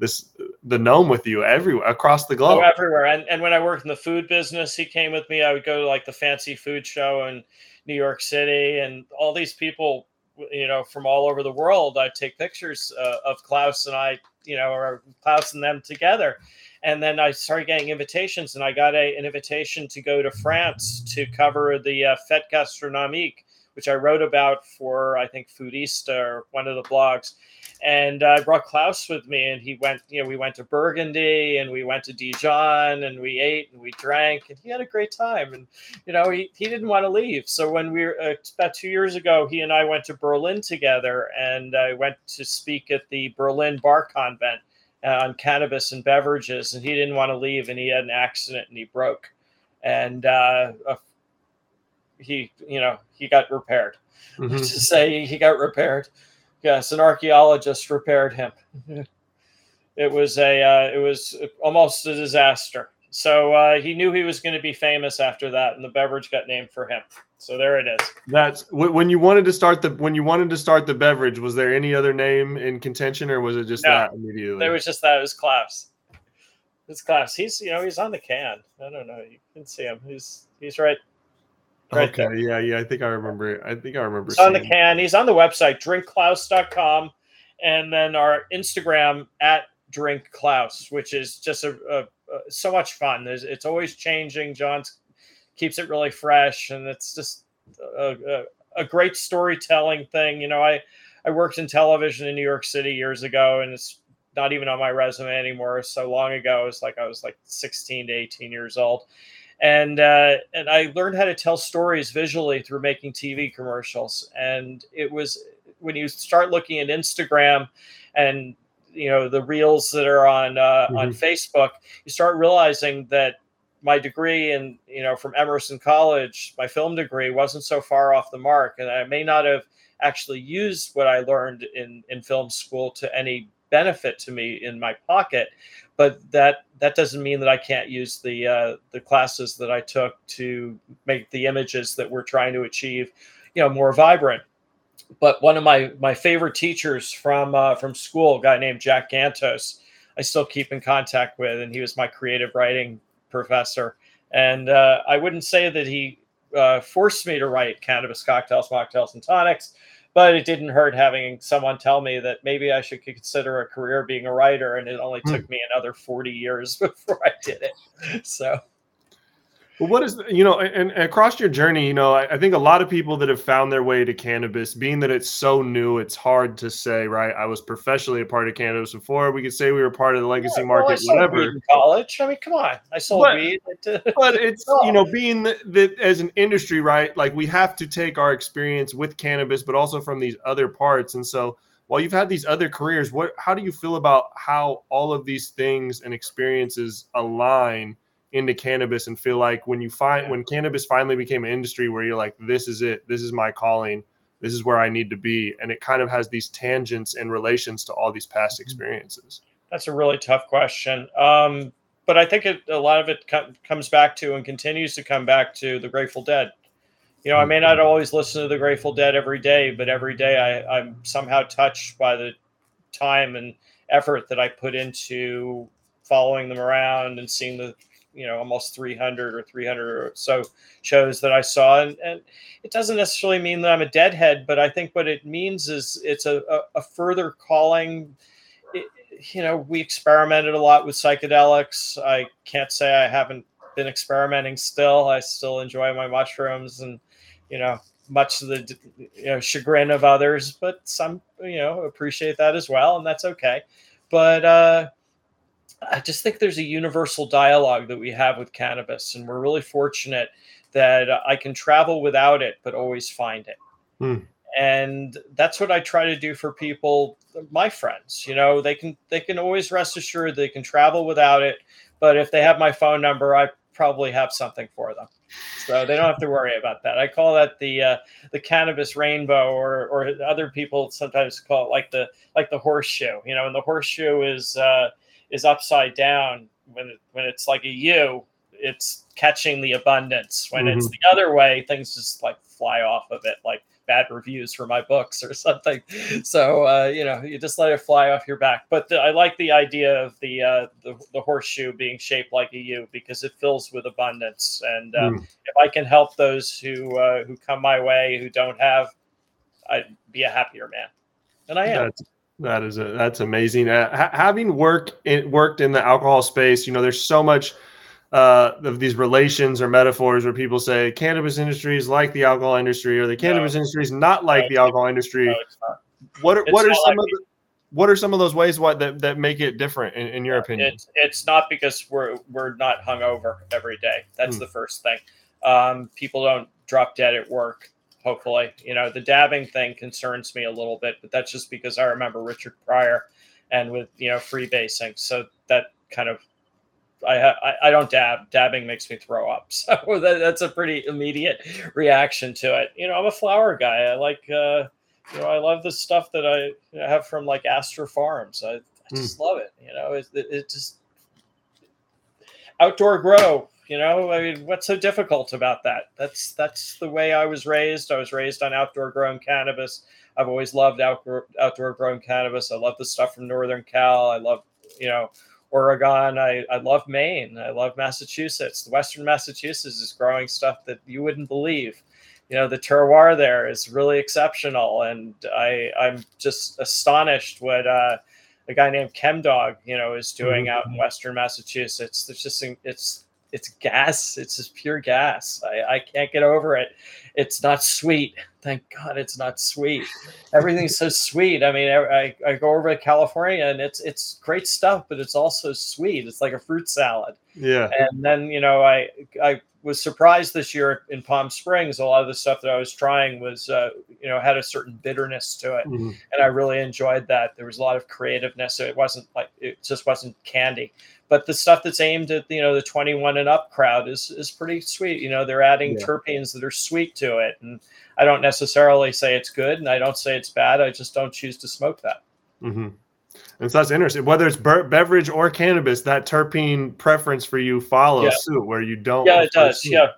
this, the gnome with you everywhere across the globe. Oh, everywhere. And and when I worked in the food business, he came with me. I would go to like the fancy food show in New York City, and all these people, you know, from all over the world. I'd take pictures uh, of Klaus and I, you know, or Klaus and them together. And then I started getting invitations, and I got a, an invitation to go to France to cover the uh, Fête Gastronomique, which I wrote about for I think Foodista or one of the blogs and I brought Klaus with me, and he went. You know, we went to Burgundy, and we went to Dijon, and we ate and we drank, and he had a great time. And you know, he, he didn't want to leave. So when we were uh, about two years ago, he and I went to Berlin together, and I went to speak at the Berlin Bar Convent uh, on cannabis and beverages, and he didn't want to leave, and he had an accident, and he broke, and uh, uh, he, you know, he got repaired <laughs> Mhm. to say he got repaired. Yes, an archaeologist repaired him. <laughs> it was a uh, it was almost a disaster. So uh, he knew he was going to be famous after that, and the beverage got named for him. So there it is. That's when you wanted to start the when you wanted to start the beverage. Was there any other name in contention, or was it just No, that immediately? There was just that. It was Klaus. It's Klaus. He's you know he's on the can. I don't know. You can see him. He's he's right. Right okay, there. yeah, yeah. I think I remember. I think I remember. He's on the can. He's on the website drinkklaus.com, and then our Instagram at drinkklaus, which is just a, a, a so much fun. There's, it's always changing. John keeps it really fresh, and it's just a, a, a great storytelling thing. You know, I I worked in television in New York City years ago, and it's not even on my resume anymore. So long ago, it's like I was like 16 to 18 years old and uh, and I learned how to tell stories visually through making TV commercials. And it was when you start looking at Instagram and you know the reels that are on uh, on Facebook, you start realizing that my degree and you know from Emerson College, my film degree wasn't so far off the mark, and I may not have actually used what I learned in in film school to any benefit to me in my pocket but that that doesn't mean that I can't use the uh, the classes that I took to make the images that we're trying to achieve, you know, more vibrant. But one of my my favorite teachers from uh, from school, a guy named Jack Gantos, I still keep in contact with, and he was my creative writing professor. And uh, I wouldn't say that he uh, forced me to write cannabis cocktails, mocktails, and tonics, but it didn't hurt having someone tell me that maybe I should consider a career being a writer. And it only Hmm. took me another 40 years <laughs> before I did it. So, Well, what is you know, and, and across your journey, you know, I, I think a lot of people that have found their way to cannabis, being that it's so new, it's hard to say, right? I was professionally a part of cannabis before. We could say we were part of the legacy Yeah, well, market, sold whatever. college. I mean, come on. I sold But- weed. <laughs> but it's you know being that, that as an industry right like we have to take our experience with cannabis but also from these other parts and so while you've had these other careers what how do you feel about how all of these things and experiences align into cannabis and feel like when you find when cannabis finally became an industry where you're like this is it. This is my calling. This is where i need to be. And it kind of has these tangents and relations to all these past experiences. That's a really tough question. Um, but I think it, a lot of it co- comes back to and continues to come back to the Grateful Dead. You know, I may not always listen to the Grateful Dead every day, but every day I, I'm somehow touched by the time and effort that I put into following them around and seeing the you know almost 300 or 300 or so shows that I saw, and, and it doesn't necessarily mean that I'm a deadhead, but I think what it means is it's a, a, a further calling. It, you know, we experimented a lot with psychedelics. I can't say I haven't been experimenting still. I still enjoy my mushrooms and, you know, much to the you know, chagrin of others, but some, you know, appreciate that as well. And that's okay. But, uh, I just think there's a universal dialogue that we have with cannabis, and we're really fortunate that I can travel without it, but always find it. Hmm. And that's what I try to do for people, my friends. You know, they can they can always rest assured they can travel without it, but if they have my phone number, I probably have something for them. So they don't have to worry about that. I call that the uh, the cannabis rainbow, or or other people sometimes call it like the like the horseshoe. You know, and the horseshoe is uh, is upside down when it, when it's like a U, it's catching the abundance. When mm-hmm. it's the other way, things just like fly off of it, like bad reviews for my books or <laughs> something. So uh, you know, you just let it fly off your back. But the, I like the idea of the, uh, the, the horseshoe being shaped like a U because it fills with abundance. And uh, mm. if I can help those who uh, who come my way who don't have, I'd be a happier man. And I am. That's, that is a, that's amazing. Uh, ha- having worked in, worked in the alcohol space, you know, there's so much uh, of these relations or metaphors where people say cannabis industry is like the alcohol industry, or the cannabis no. industry is not like no, the alcohol industry. No, what are, what are some like of the, what are some of those ways what that, that make it different in, in your opinion? It's, it's not because we're we're not hungover every day. That's hmm. the first thing. Um, people don't drop dead at work hopefully. You know, the dabbing thing concerns me a little bit, but that's just because I remember Richard Pryor and with, you know, freebasing. So that kind of, I, I, I don't dab. Dabbing makes me throw up. <laughs> So that, that's a pretty immediate reaction to it. You know, I'm a flower guy. I like, uh, you know, I love the stuff that I have from like Astra Farms. I, I just mm. love it. You know, it, it, it just outdoor grow you know, I mean, what's so difficult about that? That's that's the way I was raised. I was raised on outdoor grown cannabis. I've always loved outdoor outdoor grown cannabis. I love the stuff from Northern Cal. I love, you know, Oregon. I, I love Maine. I love Massachusetts. The Western Massachusetts is growing stuff that you wouldn't believe. You know, the terroir there is really exceptional. And I, I'm just astonished what uh, a guy named Chemdog, you know, is doing mm-hmm. out in Western Massachusetts. It's just, it's it's gas. It's just pure gas. I, I can't get over it. It's not sweet. Thank God it's not sweet. Everything's so <laughs> sweet. I mean, I, I go over to California and it's it's great stuff, but it's also sweet. It's like a fruit salad. Yeah. And then you know, I I was surprised this year in Palm Springs. A lot of the stuff that I was trying was, uh, you know, had a certain bitterness to it, mm-hmm. and I really enjoyed that. There was a lot of creativeness. So it wasn't like it just wasn't candy but the stuff that's aimed at you know the 21 and up crowd is is pretty sweet you know they're adding yeah. terpenes that are sweet to it and i don't necessarily say it's good and i don't say it's bad i just don't choose to smoke that mm-hmm. and so that's interesting whether it's beverage or cannabis that terpene preference for you follows yeah. suit where you don't yeah it does yeah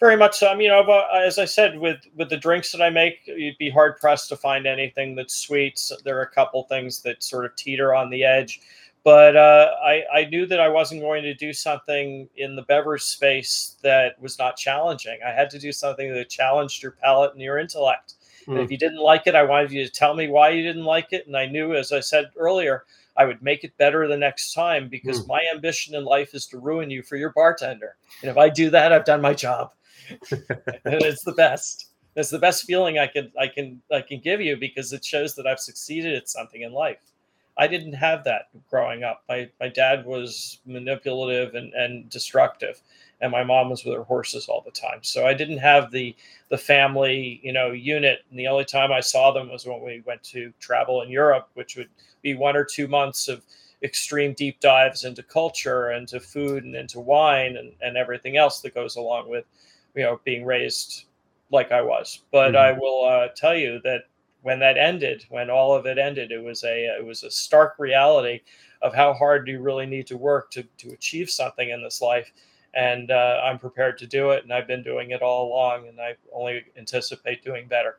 very much so. I mean, you know, but as I said, with with the drinks that I make, you'd be hard pressed to find anything that's sweet. So there are a couple things that sort of teeter on the edge but uh, I, I knew that I wasn't going to do something in the beverage space that was not challenging. I had to do something that challenged your palate and your intellect. Mm. And if hmm. you didn't like it, I wanted you to tell me why you didn't like it. And I knew, as I said earlier, I would make it better the next time because mm. my ambition in life is to ruin you for your bartender. And if I do that, I've done my job. <laughs> and it's the best. It's the best feeling I can I can I can give you because it shows that I've succeeded at something in life. I didn't have that growing up. My my dad was manipulative and, and destructive, and my mom was with her horses all the time. So I didn't have the the family you know unit. And the only time I saw them was when we went to travel in Europe, which would be one or two months of extreme deep dives into culture and to food and into wine and, and everything else that goes along with you know being raised like I was. But mm-hmm. I will uh, tell you that when that ended, when all of it ended, it was a it was a stark reality of how hard you really need to work to to achieve something in this life. And uh, I'm prepared to do it, and I've been doing it all along, and I only anticipate doing better.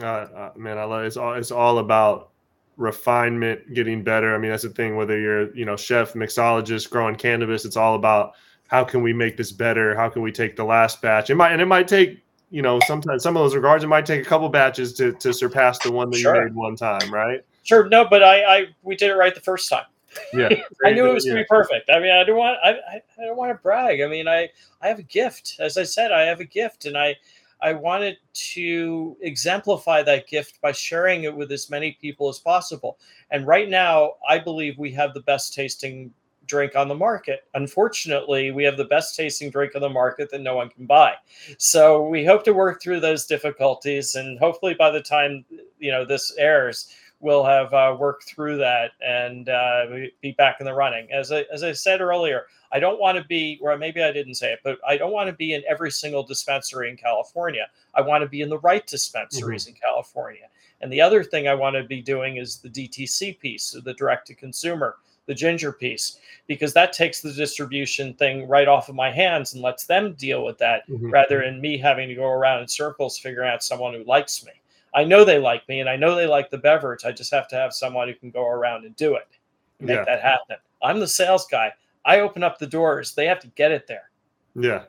Uh, uh, man, I love it. it's all it's all about refinement, getting better. I mean, that's the thing. Whether you're you know chef, mixologist, growing cannabis, it's all about how can we make this better? How can we take the last batch? It might and it might take you know sometimes some of those regards it might take a couple batches to to surpass the one that sure. you made one time, right? Sure. No, but I I we did it right the first time. Yeah, <laughs> I knew it was yeah. gonna be perfect. I mean, I don't want I, I I don't want to brag. I mean, I I have a gift. As I said, I have a gift, and I I wanted to exemplify that gift by sharing it with as many people as possible. And right now, I believe we have the best tasting drink on the market. Unfortunately, we have the best tasting drink on the market that no one can buy. So we hope to work through those difficulties, and hopefully, by the time you know this airs, we'll have uh, worked through that and uh, be back in the running. As I, as I said earlier, I don't want to be, or maybe I didn't say it, but I don't want to be in every single dispensary in California. I want to be in the right dispensaries mm-hmm. in California. And the other thing I want to be doing is the DTC piece, so the direct to consumer, the ginger piece, because that takes the distribution thing right off of my hands and lets them deal with that mm-hmm. rather than me having to go around in circles figuring out someone who likes me. I know they like me and I know they like the beverage. I just have to have someone who can go around and do it, make yeah. that happen. I'm the sales guy. I open up the doors. They have to get it there. Yeah.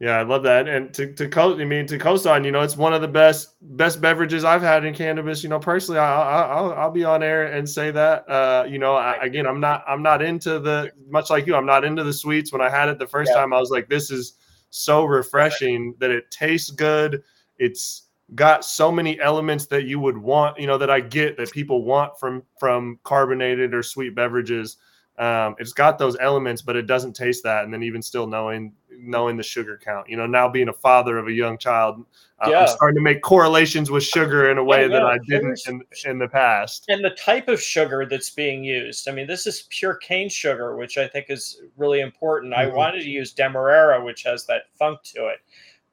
Yeah, I love that. And to to co- I mean to Cosign, you know, it's one of the best best beverages I've had in cannabis. You know, personally, I, will I'll be on air and say that. Uh, you know, I, again, I'm not I'm not into the much like you. I'm not into the sweets. When I had it the first yeah. time, I was like, this is so refreshing that it tastes good. It's got so many elements that you would want. You know, that I get that people want from from carbonated or sweet beverages. Um, it's got those elements, but it doesn't taste that. And then even still knowing knowing the sugar count, you know, now being a father of a young child, uh, yeah. I'm starting to make correlations with sugar in a way that I didn't in, in the past. And the type of sugar that's being used. I mean, this is pure cane sugar, which I think is really important. Mm-hmm. I wanted to use Demerara, which has that funk to it,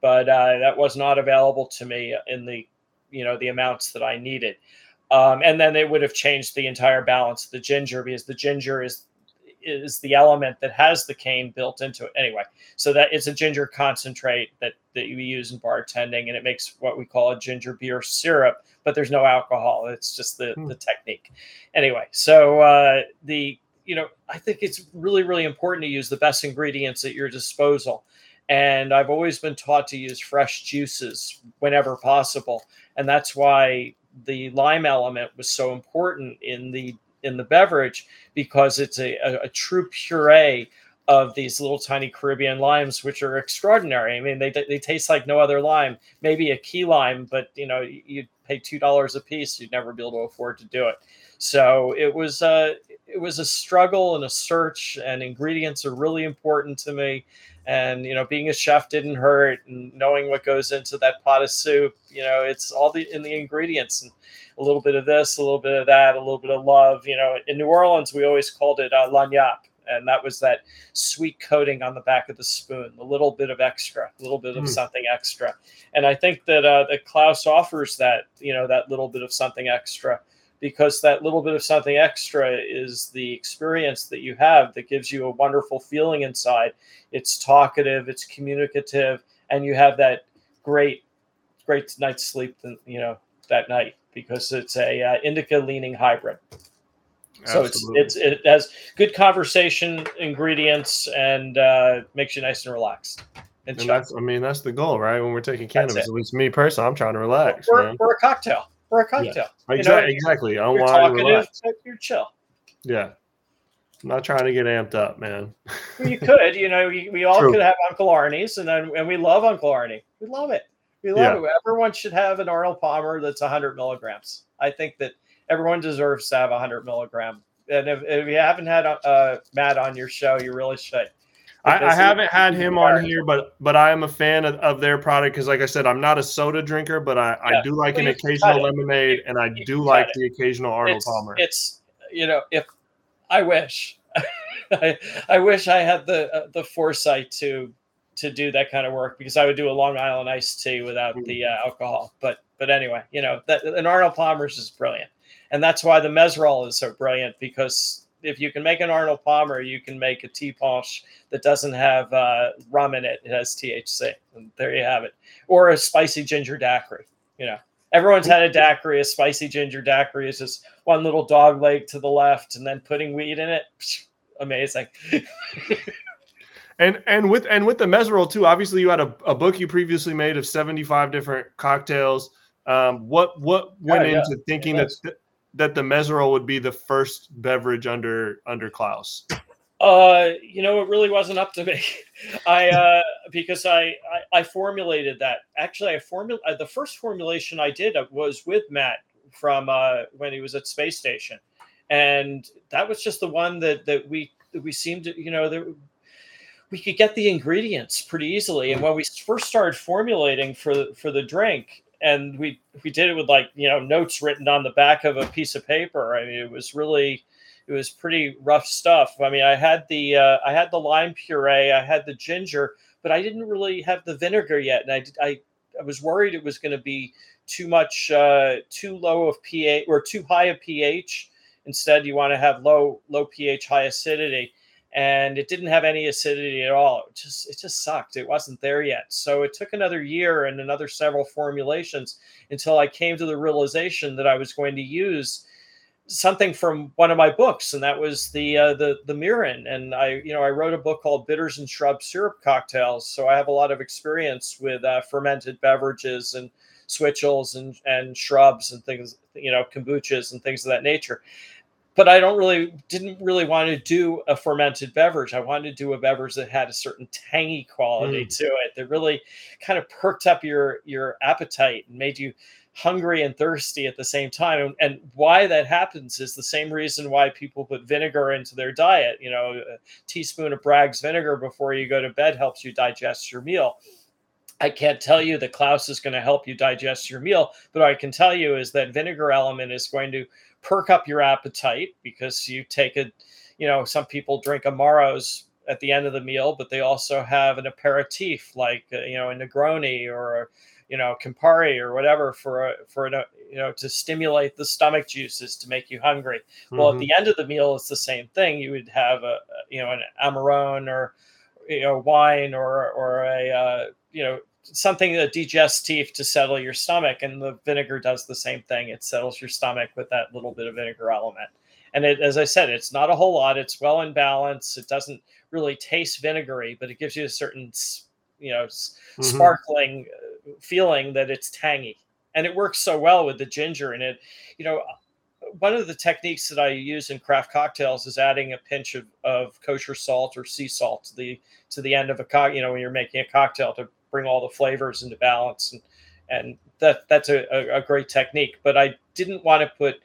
but uh, that was not available to me in the you know the amounts that I needed. Um, and then it would have changed the entire balance of the ginger because the ginger is is the element that has the cane built into it anyway. So that it's a ginger concentrate that that you use in bartending, and it makes what we call a ginger beer syrup, but there's no alcohol. It's just the hmm. the technique. Anyway, so uh, the you know I think it's really really important to use the best ingredients at your disposal. And I've always been taught to use fresh juices whenever possible. And that's why the lime element was so important in the in the beverage because it's a, a, a true puree of these little tiny Caribbean limes, which are extraordinary. I mean, they, they taste like no other lime. Maybe a key lime, but you know, you'd pay two dollars a piece, you'd never be able to afford to do it. So it was a uh, it was a struggle and a search, and ingredients are really important to me. And you know, being a chef didn't hurt, and knowing what goes into that pot of soup, you know, it's all the in the ingredients. And a little bit of this, a little bit of that, a little bit of love. You know, in New Orleans, we always called it uh, lagniappe, and that was that sweet coating on the back of the spoon, a little bit of extra, a little bit of mm. something extra. And I think that uh, that Klaus offers that, you know, that little bit of something extra because that little bit of something extra is the experience that you have that gives you a wonderful feeling inside. It's talkative, it's communicative, and you have that great, great night's sleep, you know, that night because it's a uh, indica leaning hybrid. So it's, it's it has good conversation ingredients and uh, makes you nice and relaxed. And, and that's I mean that's the goal, right? When we're taking cannabis, at least me personally, I'm trying to relax. Or, or a cocktail. Or a cocktail. Yeah. Exactly. You know, exactly. I don't want to relax. You're chill. Yeah. I'm not trying to get amped up, man. you could, you know, we, we all True. could have Uncle Arnie's, and then and we love Uncle Arnie. We love it. We love yeah. it. Everyone should have an Arnold Palmer that's 100 milligrams. I think that everyone deserves to have 100 milligram. And if, if you haven't had uh, Matt on your show, you really should. I, I, haven't had him on here, but but I am a fan of, of their product because, like I said, I'm not a soda drinker, but I, yeah. I do like an occasional lemonade, and I do like it. the occasional Arnold it's, Palmer. It's you know, if I wish, <laughs> I, I wish I had the uh, the foresight to to do that kind of work because I would do a Long Island iced tea without mm. the uh, alcohol. But but anyway, you know that an Arnold Palmer's is brilliant, and that's why the Mezzrow is so brilliant because if you can make an Arnold Palmer, you can make a tea punch that doesn't have uh, rum in it; it has THC, and there you have it. Or a spicy ginger daiquiri. You know, Everyone's had a daiquiri, a spicy ginger daiquiri is just one little dog leg to the left, and then putting weed in it. Amazing. <laughs> and and with and with the Mezzrow too. Obviously, you had a, a book you previously made of seventy five different cocktails. Um, what what went yeah, into thinking that that the Mezzrow would be the first beverage under under Klaus? Uh, you know, it really wasn't up to me. <laughs> I uh, because I, I, I formulated that. Actually, I formula uh, the first formulation I did was with Matt from uh, when he was at space station, and that was just the one that that we that we seemed to you know that we could get the ingredients pretty easily. And when we first started formulating for for the drink, and we we did it with like you know notes written on the back of a piece of paper. I mean, it was really it was pretty rough stuff. I mean, I had the uh, I had the lime puree, I had the ginger, but I didn't really have the vinegar yet, and I I, I was worried it was going to be too much uh, too low of pH or too high of pH. Instead, you want to have low low pH, high acidity, and it didn't have any acidity at all. It just it just sucked. It wasn't there yet. So it took another year and another several formulations until I came to the realization that I was going to use something from one of my books, and that was the uh, the the Mirin. And I, you know, I wrote a book called Bitters and Shrub Syrup Cocktails, so I have a lot of experience with uh, fermented beverages and switchels and and shrubs and things, you know, kombuchas and things of that nature. But I don't really didn't really want to do a fermented beverage. I wanted to do a beverage that had a certain tangy quality mm. to it that really kind of perked up your your appetite and made you hungry and thirsty at the same time. And, and, why that happens is the same reason why people put vinegar into their diet. You know, a teaspoon of Bragg's vinegar before you go to bed helps you digest your meal. I can't tell you that Klaus is going to help you digest your meal, but I can tell you is that vinegar element is going to perk up your appetite because you take a, you know, some people drink Amaros at the end of the meal, but they also have an aperitif like, uh, you know, a Negroni or you know Campari or whatever for a, for a, you know to stimulate the stomach juices to make you hungry. Mm-hmm. Well, at mm-hmm. the end of the meal, it's the same thing. You would have a you know an Amarone or you know wine or or a uh, you know something a digestif to settle your stomach, and the vinegar does the same thing. It settles your stomach with that little bit of vinegar element. And it, as I said, it's not a whole lot. It's well in balance. It doesn't really taste vinegary, but it gives you a certain you know mm-hmm. sparkling feeling that it's tangy and it works so well with the ginger in it you know one of the techniques that i use in craft cocktails is adding a pinch of, of kosher salt or sea salt to the to the end of a cocktail you know when you're making a cocktail to bring all the flavors into balance and and that that's a, a, great technique but i didn't want to put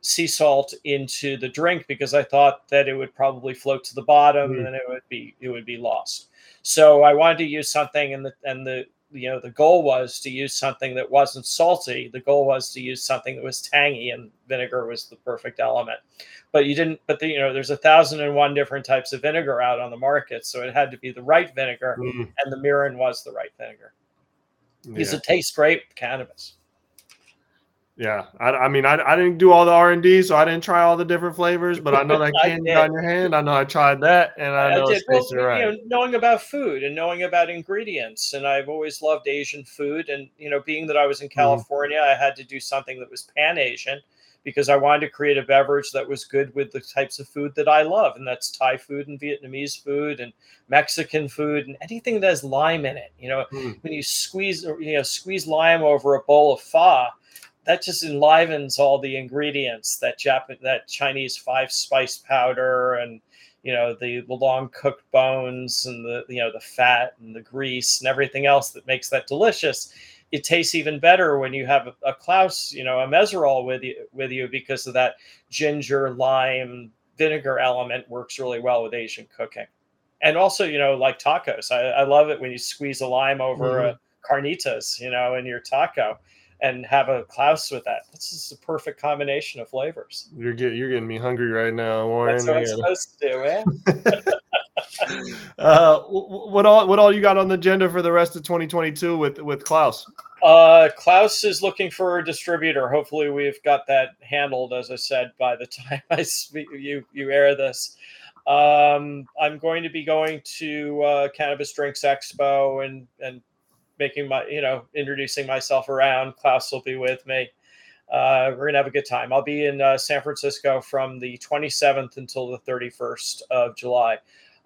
sea salt into the drink because i thought that it would probably float to the bottom mm. and it would be it would be lost so i wanted to use something and the and the you know the goal was to use something that wasn't salty the goal was to use something that was tangy and vinegar was the perfect element but you didn't but the, you know there's a thousand and one different types of vinegar out on the market so it had to be the right vinegar mm. and the mirin was the right vinegar yeah. because it tastes great cannabis yeah, I, I mean, I, I didn't do all the R and D, so I didn't try all the different flavors. But I know that <laughs> candy on your hand. I know I tried that, and I, know it's well, right. You know, knowing about food and knowing about ingredients, and I've always loved Asian food. And you know, being that I was in mm-hmm. California, mm-hmm. I had to do something that was pan Asian because I wanted to create a beverage that was good with the types of food that I love, and that's Thai food and Vietnamese food and Mexican food and anything that has lime in it. You know, mm. when you squeeze, you know, squeeze lime over a bowl of pho that just enlivens all the ingredients that Japan that Chinese five spice powder and you know the, long cooked bones and the you know the fat and the grease and everything else that makes that delicious. It tastes even better when you have a, a Klaus, you know, a Mezzrow with you with you because of that ginger lime vinegar element works really well with Asian cooking. And also, you know, like tacos. I, I love it when you squeeze a lime over mm-hmm. a carnitas, you know, in your taco and have a Klaus with that. This is a perfect combination of flavors. You're getting you're getting me hungry right now, Warren. That's what I'm supposed to do, man. <laughs> uh, what all what all you got on the agenda for the rest of 2022 with with Klaus? Uh, Klaus is looking for a distributor. Hopefully, we've got that handled. As I said, by the <laughs> time I speak, you you air this. Um, I'm going to be going to uh, Cannabis Drinks Expo and and making my, you know, introducing myself around. Klaus will be with me. Uh, we're gonna have a good time. I'll be in uh, San Francisco from the 27th until the 31st of July.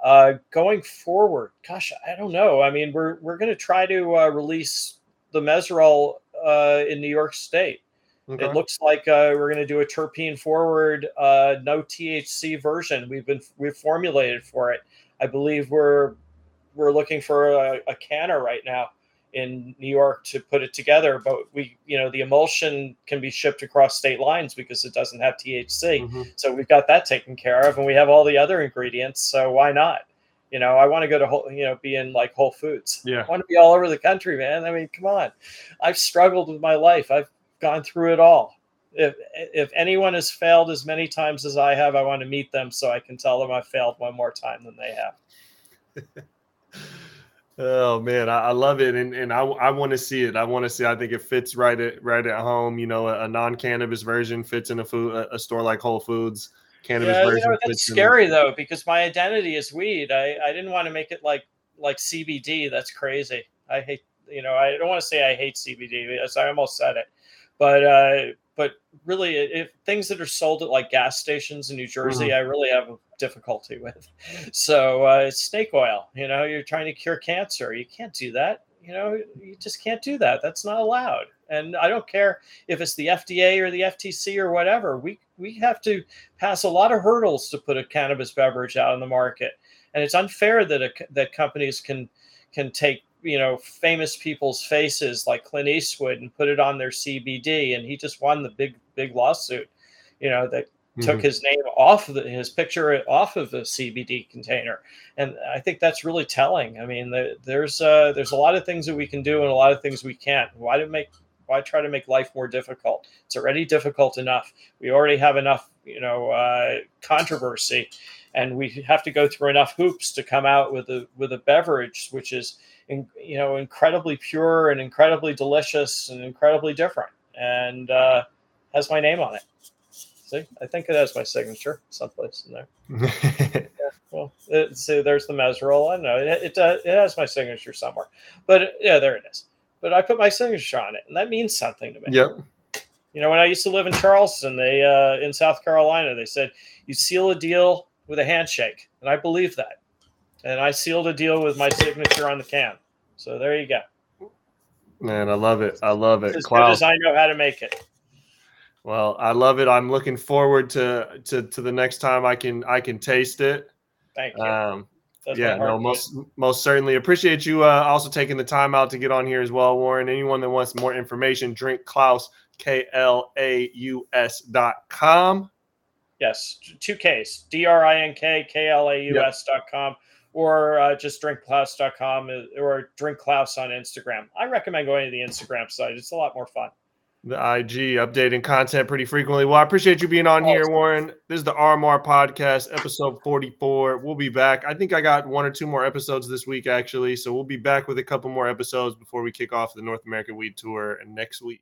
Uh, going forward, gosh, I don't know. I mean, we're we're gonna try to uh, release the Mezzrow uh, in New York State. Okay. It looks like uh, we're going to do a terpene forward, uh, no THC version. We've been we've formulated for it. I believe we're we're looking for a, a canner right now in New York to put it together. But we, you know, the emulsion can be shipped across state lines because it doesn't have THC. Mm-hmm. So we've got that taken care of, and we have all the other ingredients. So why not? You know, I want to go to whole, you know, be in like Whole Foods. Yeah. I want to be all over the country, man. I mean, come on. I've struggled with my life. I've gone through it all. If if anyone has failed as many times as I have, I want to meet them so I can tell them I failed one more time than they have. <laughs> oh man, I, I, love it, and and I, I want to see it. I want to see. I think it fits right at right at home. You know, a, a non cannabis version fits in a food a, a store like Whole Foods cannabis yeah, version. You know, that's scary though because my identity is weed. I, I didn't want to make it like like CBD. That's crazy. I hate you know I don't want to say I hate CBD as I almost said it, but uh, but really if things that are sold at like gas stations in New Jersey, mm-hmm. I really have difficulty with. <laughs> So uh, it's snake oil. You know, you're trying to cure cancer. You can't do that. You know, you just can't do that. That's not allowed. And I don't care if it's the FDA or the FTC or whatever. We we have to pass a lot of hurdles to put a cannabis beverage out in the market, and it's unfair that a, that companies can can take you know famous people's faces like Clint Eastwood and put it on their CBD, and he just won the big big lawsuit, you know that mm-hmm. took his name off of the, his picture off of the CBD container, and I think that's really telling. I mean, the, there's uh, there's a lot of things that we can do and a lot of things we can't. Why do make why try to make life more difficult? It's already difficult enough. We already have enough, you know, uh, controversy, and we have to go through enough hoops to come out with a with a beverage which is, in, you know, incredibly pure and incredibly delicious and incredibly different, and uh, has my name on it. See, I think it has my signature someplace in there. yeah, <laughs> well, it, see, there's the Mezzrow. I don't know it, it, uh, it has my signature somewhere, but yeah, there it is but I put my signature on it, and that means something to me. Yep. You know, when I used to live in Charleston, they uh, in South Carolina, they said you seal a deal with a handshake, and I believe that. And I sealed a deal with my signature on the can. So there you go. Man, I love it. I love it. As Klaus. good as I know how to make it. Well, I love it. I'm looking forward to to to the next time I can I can taste it. Thank you. Um, that's yeah, no, most most certainly appreciate you uh, also taking the time out to get on here as well, Warren. Anyone that wants more information, drink Klaus K L A U S dot com. Yes, two Ks, D R I N K K L A U S dot com, or uh, just drinkklaus.com uh, or drink Klaus on Instagram. I recommend going to the Instagram site. It's a lot more fun the IG updating content pretty frequently. Well, I appreciate you being on here, Warren. This is the RMR podcast, episode 44. We'll be back. I think I got one or two more episodes this week, actually. So we'll be back with a couple more episodes before we kick off the North American Weed Tour next week.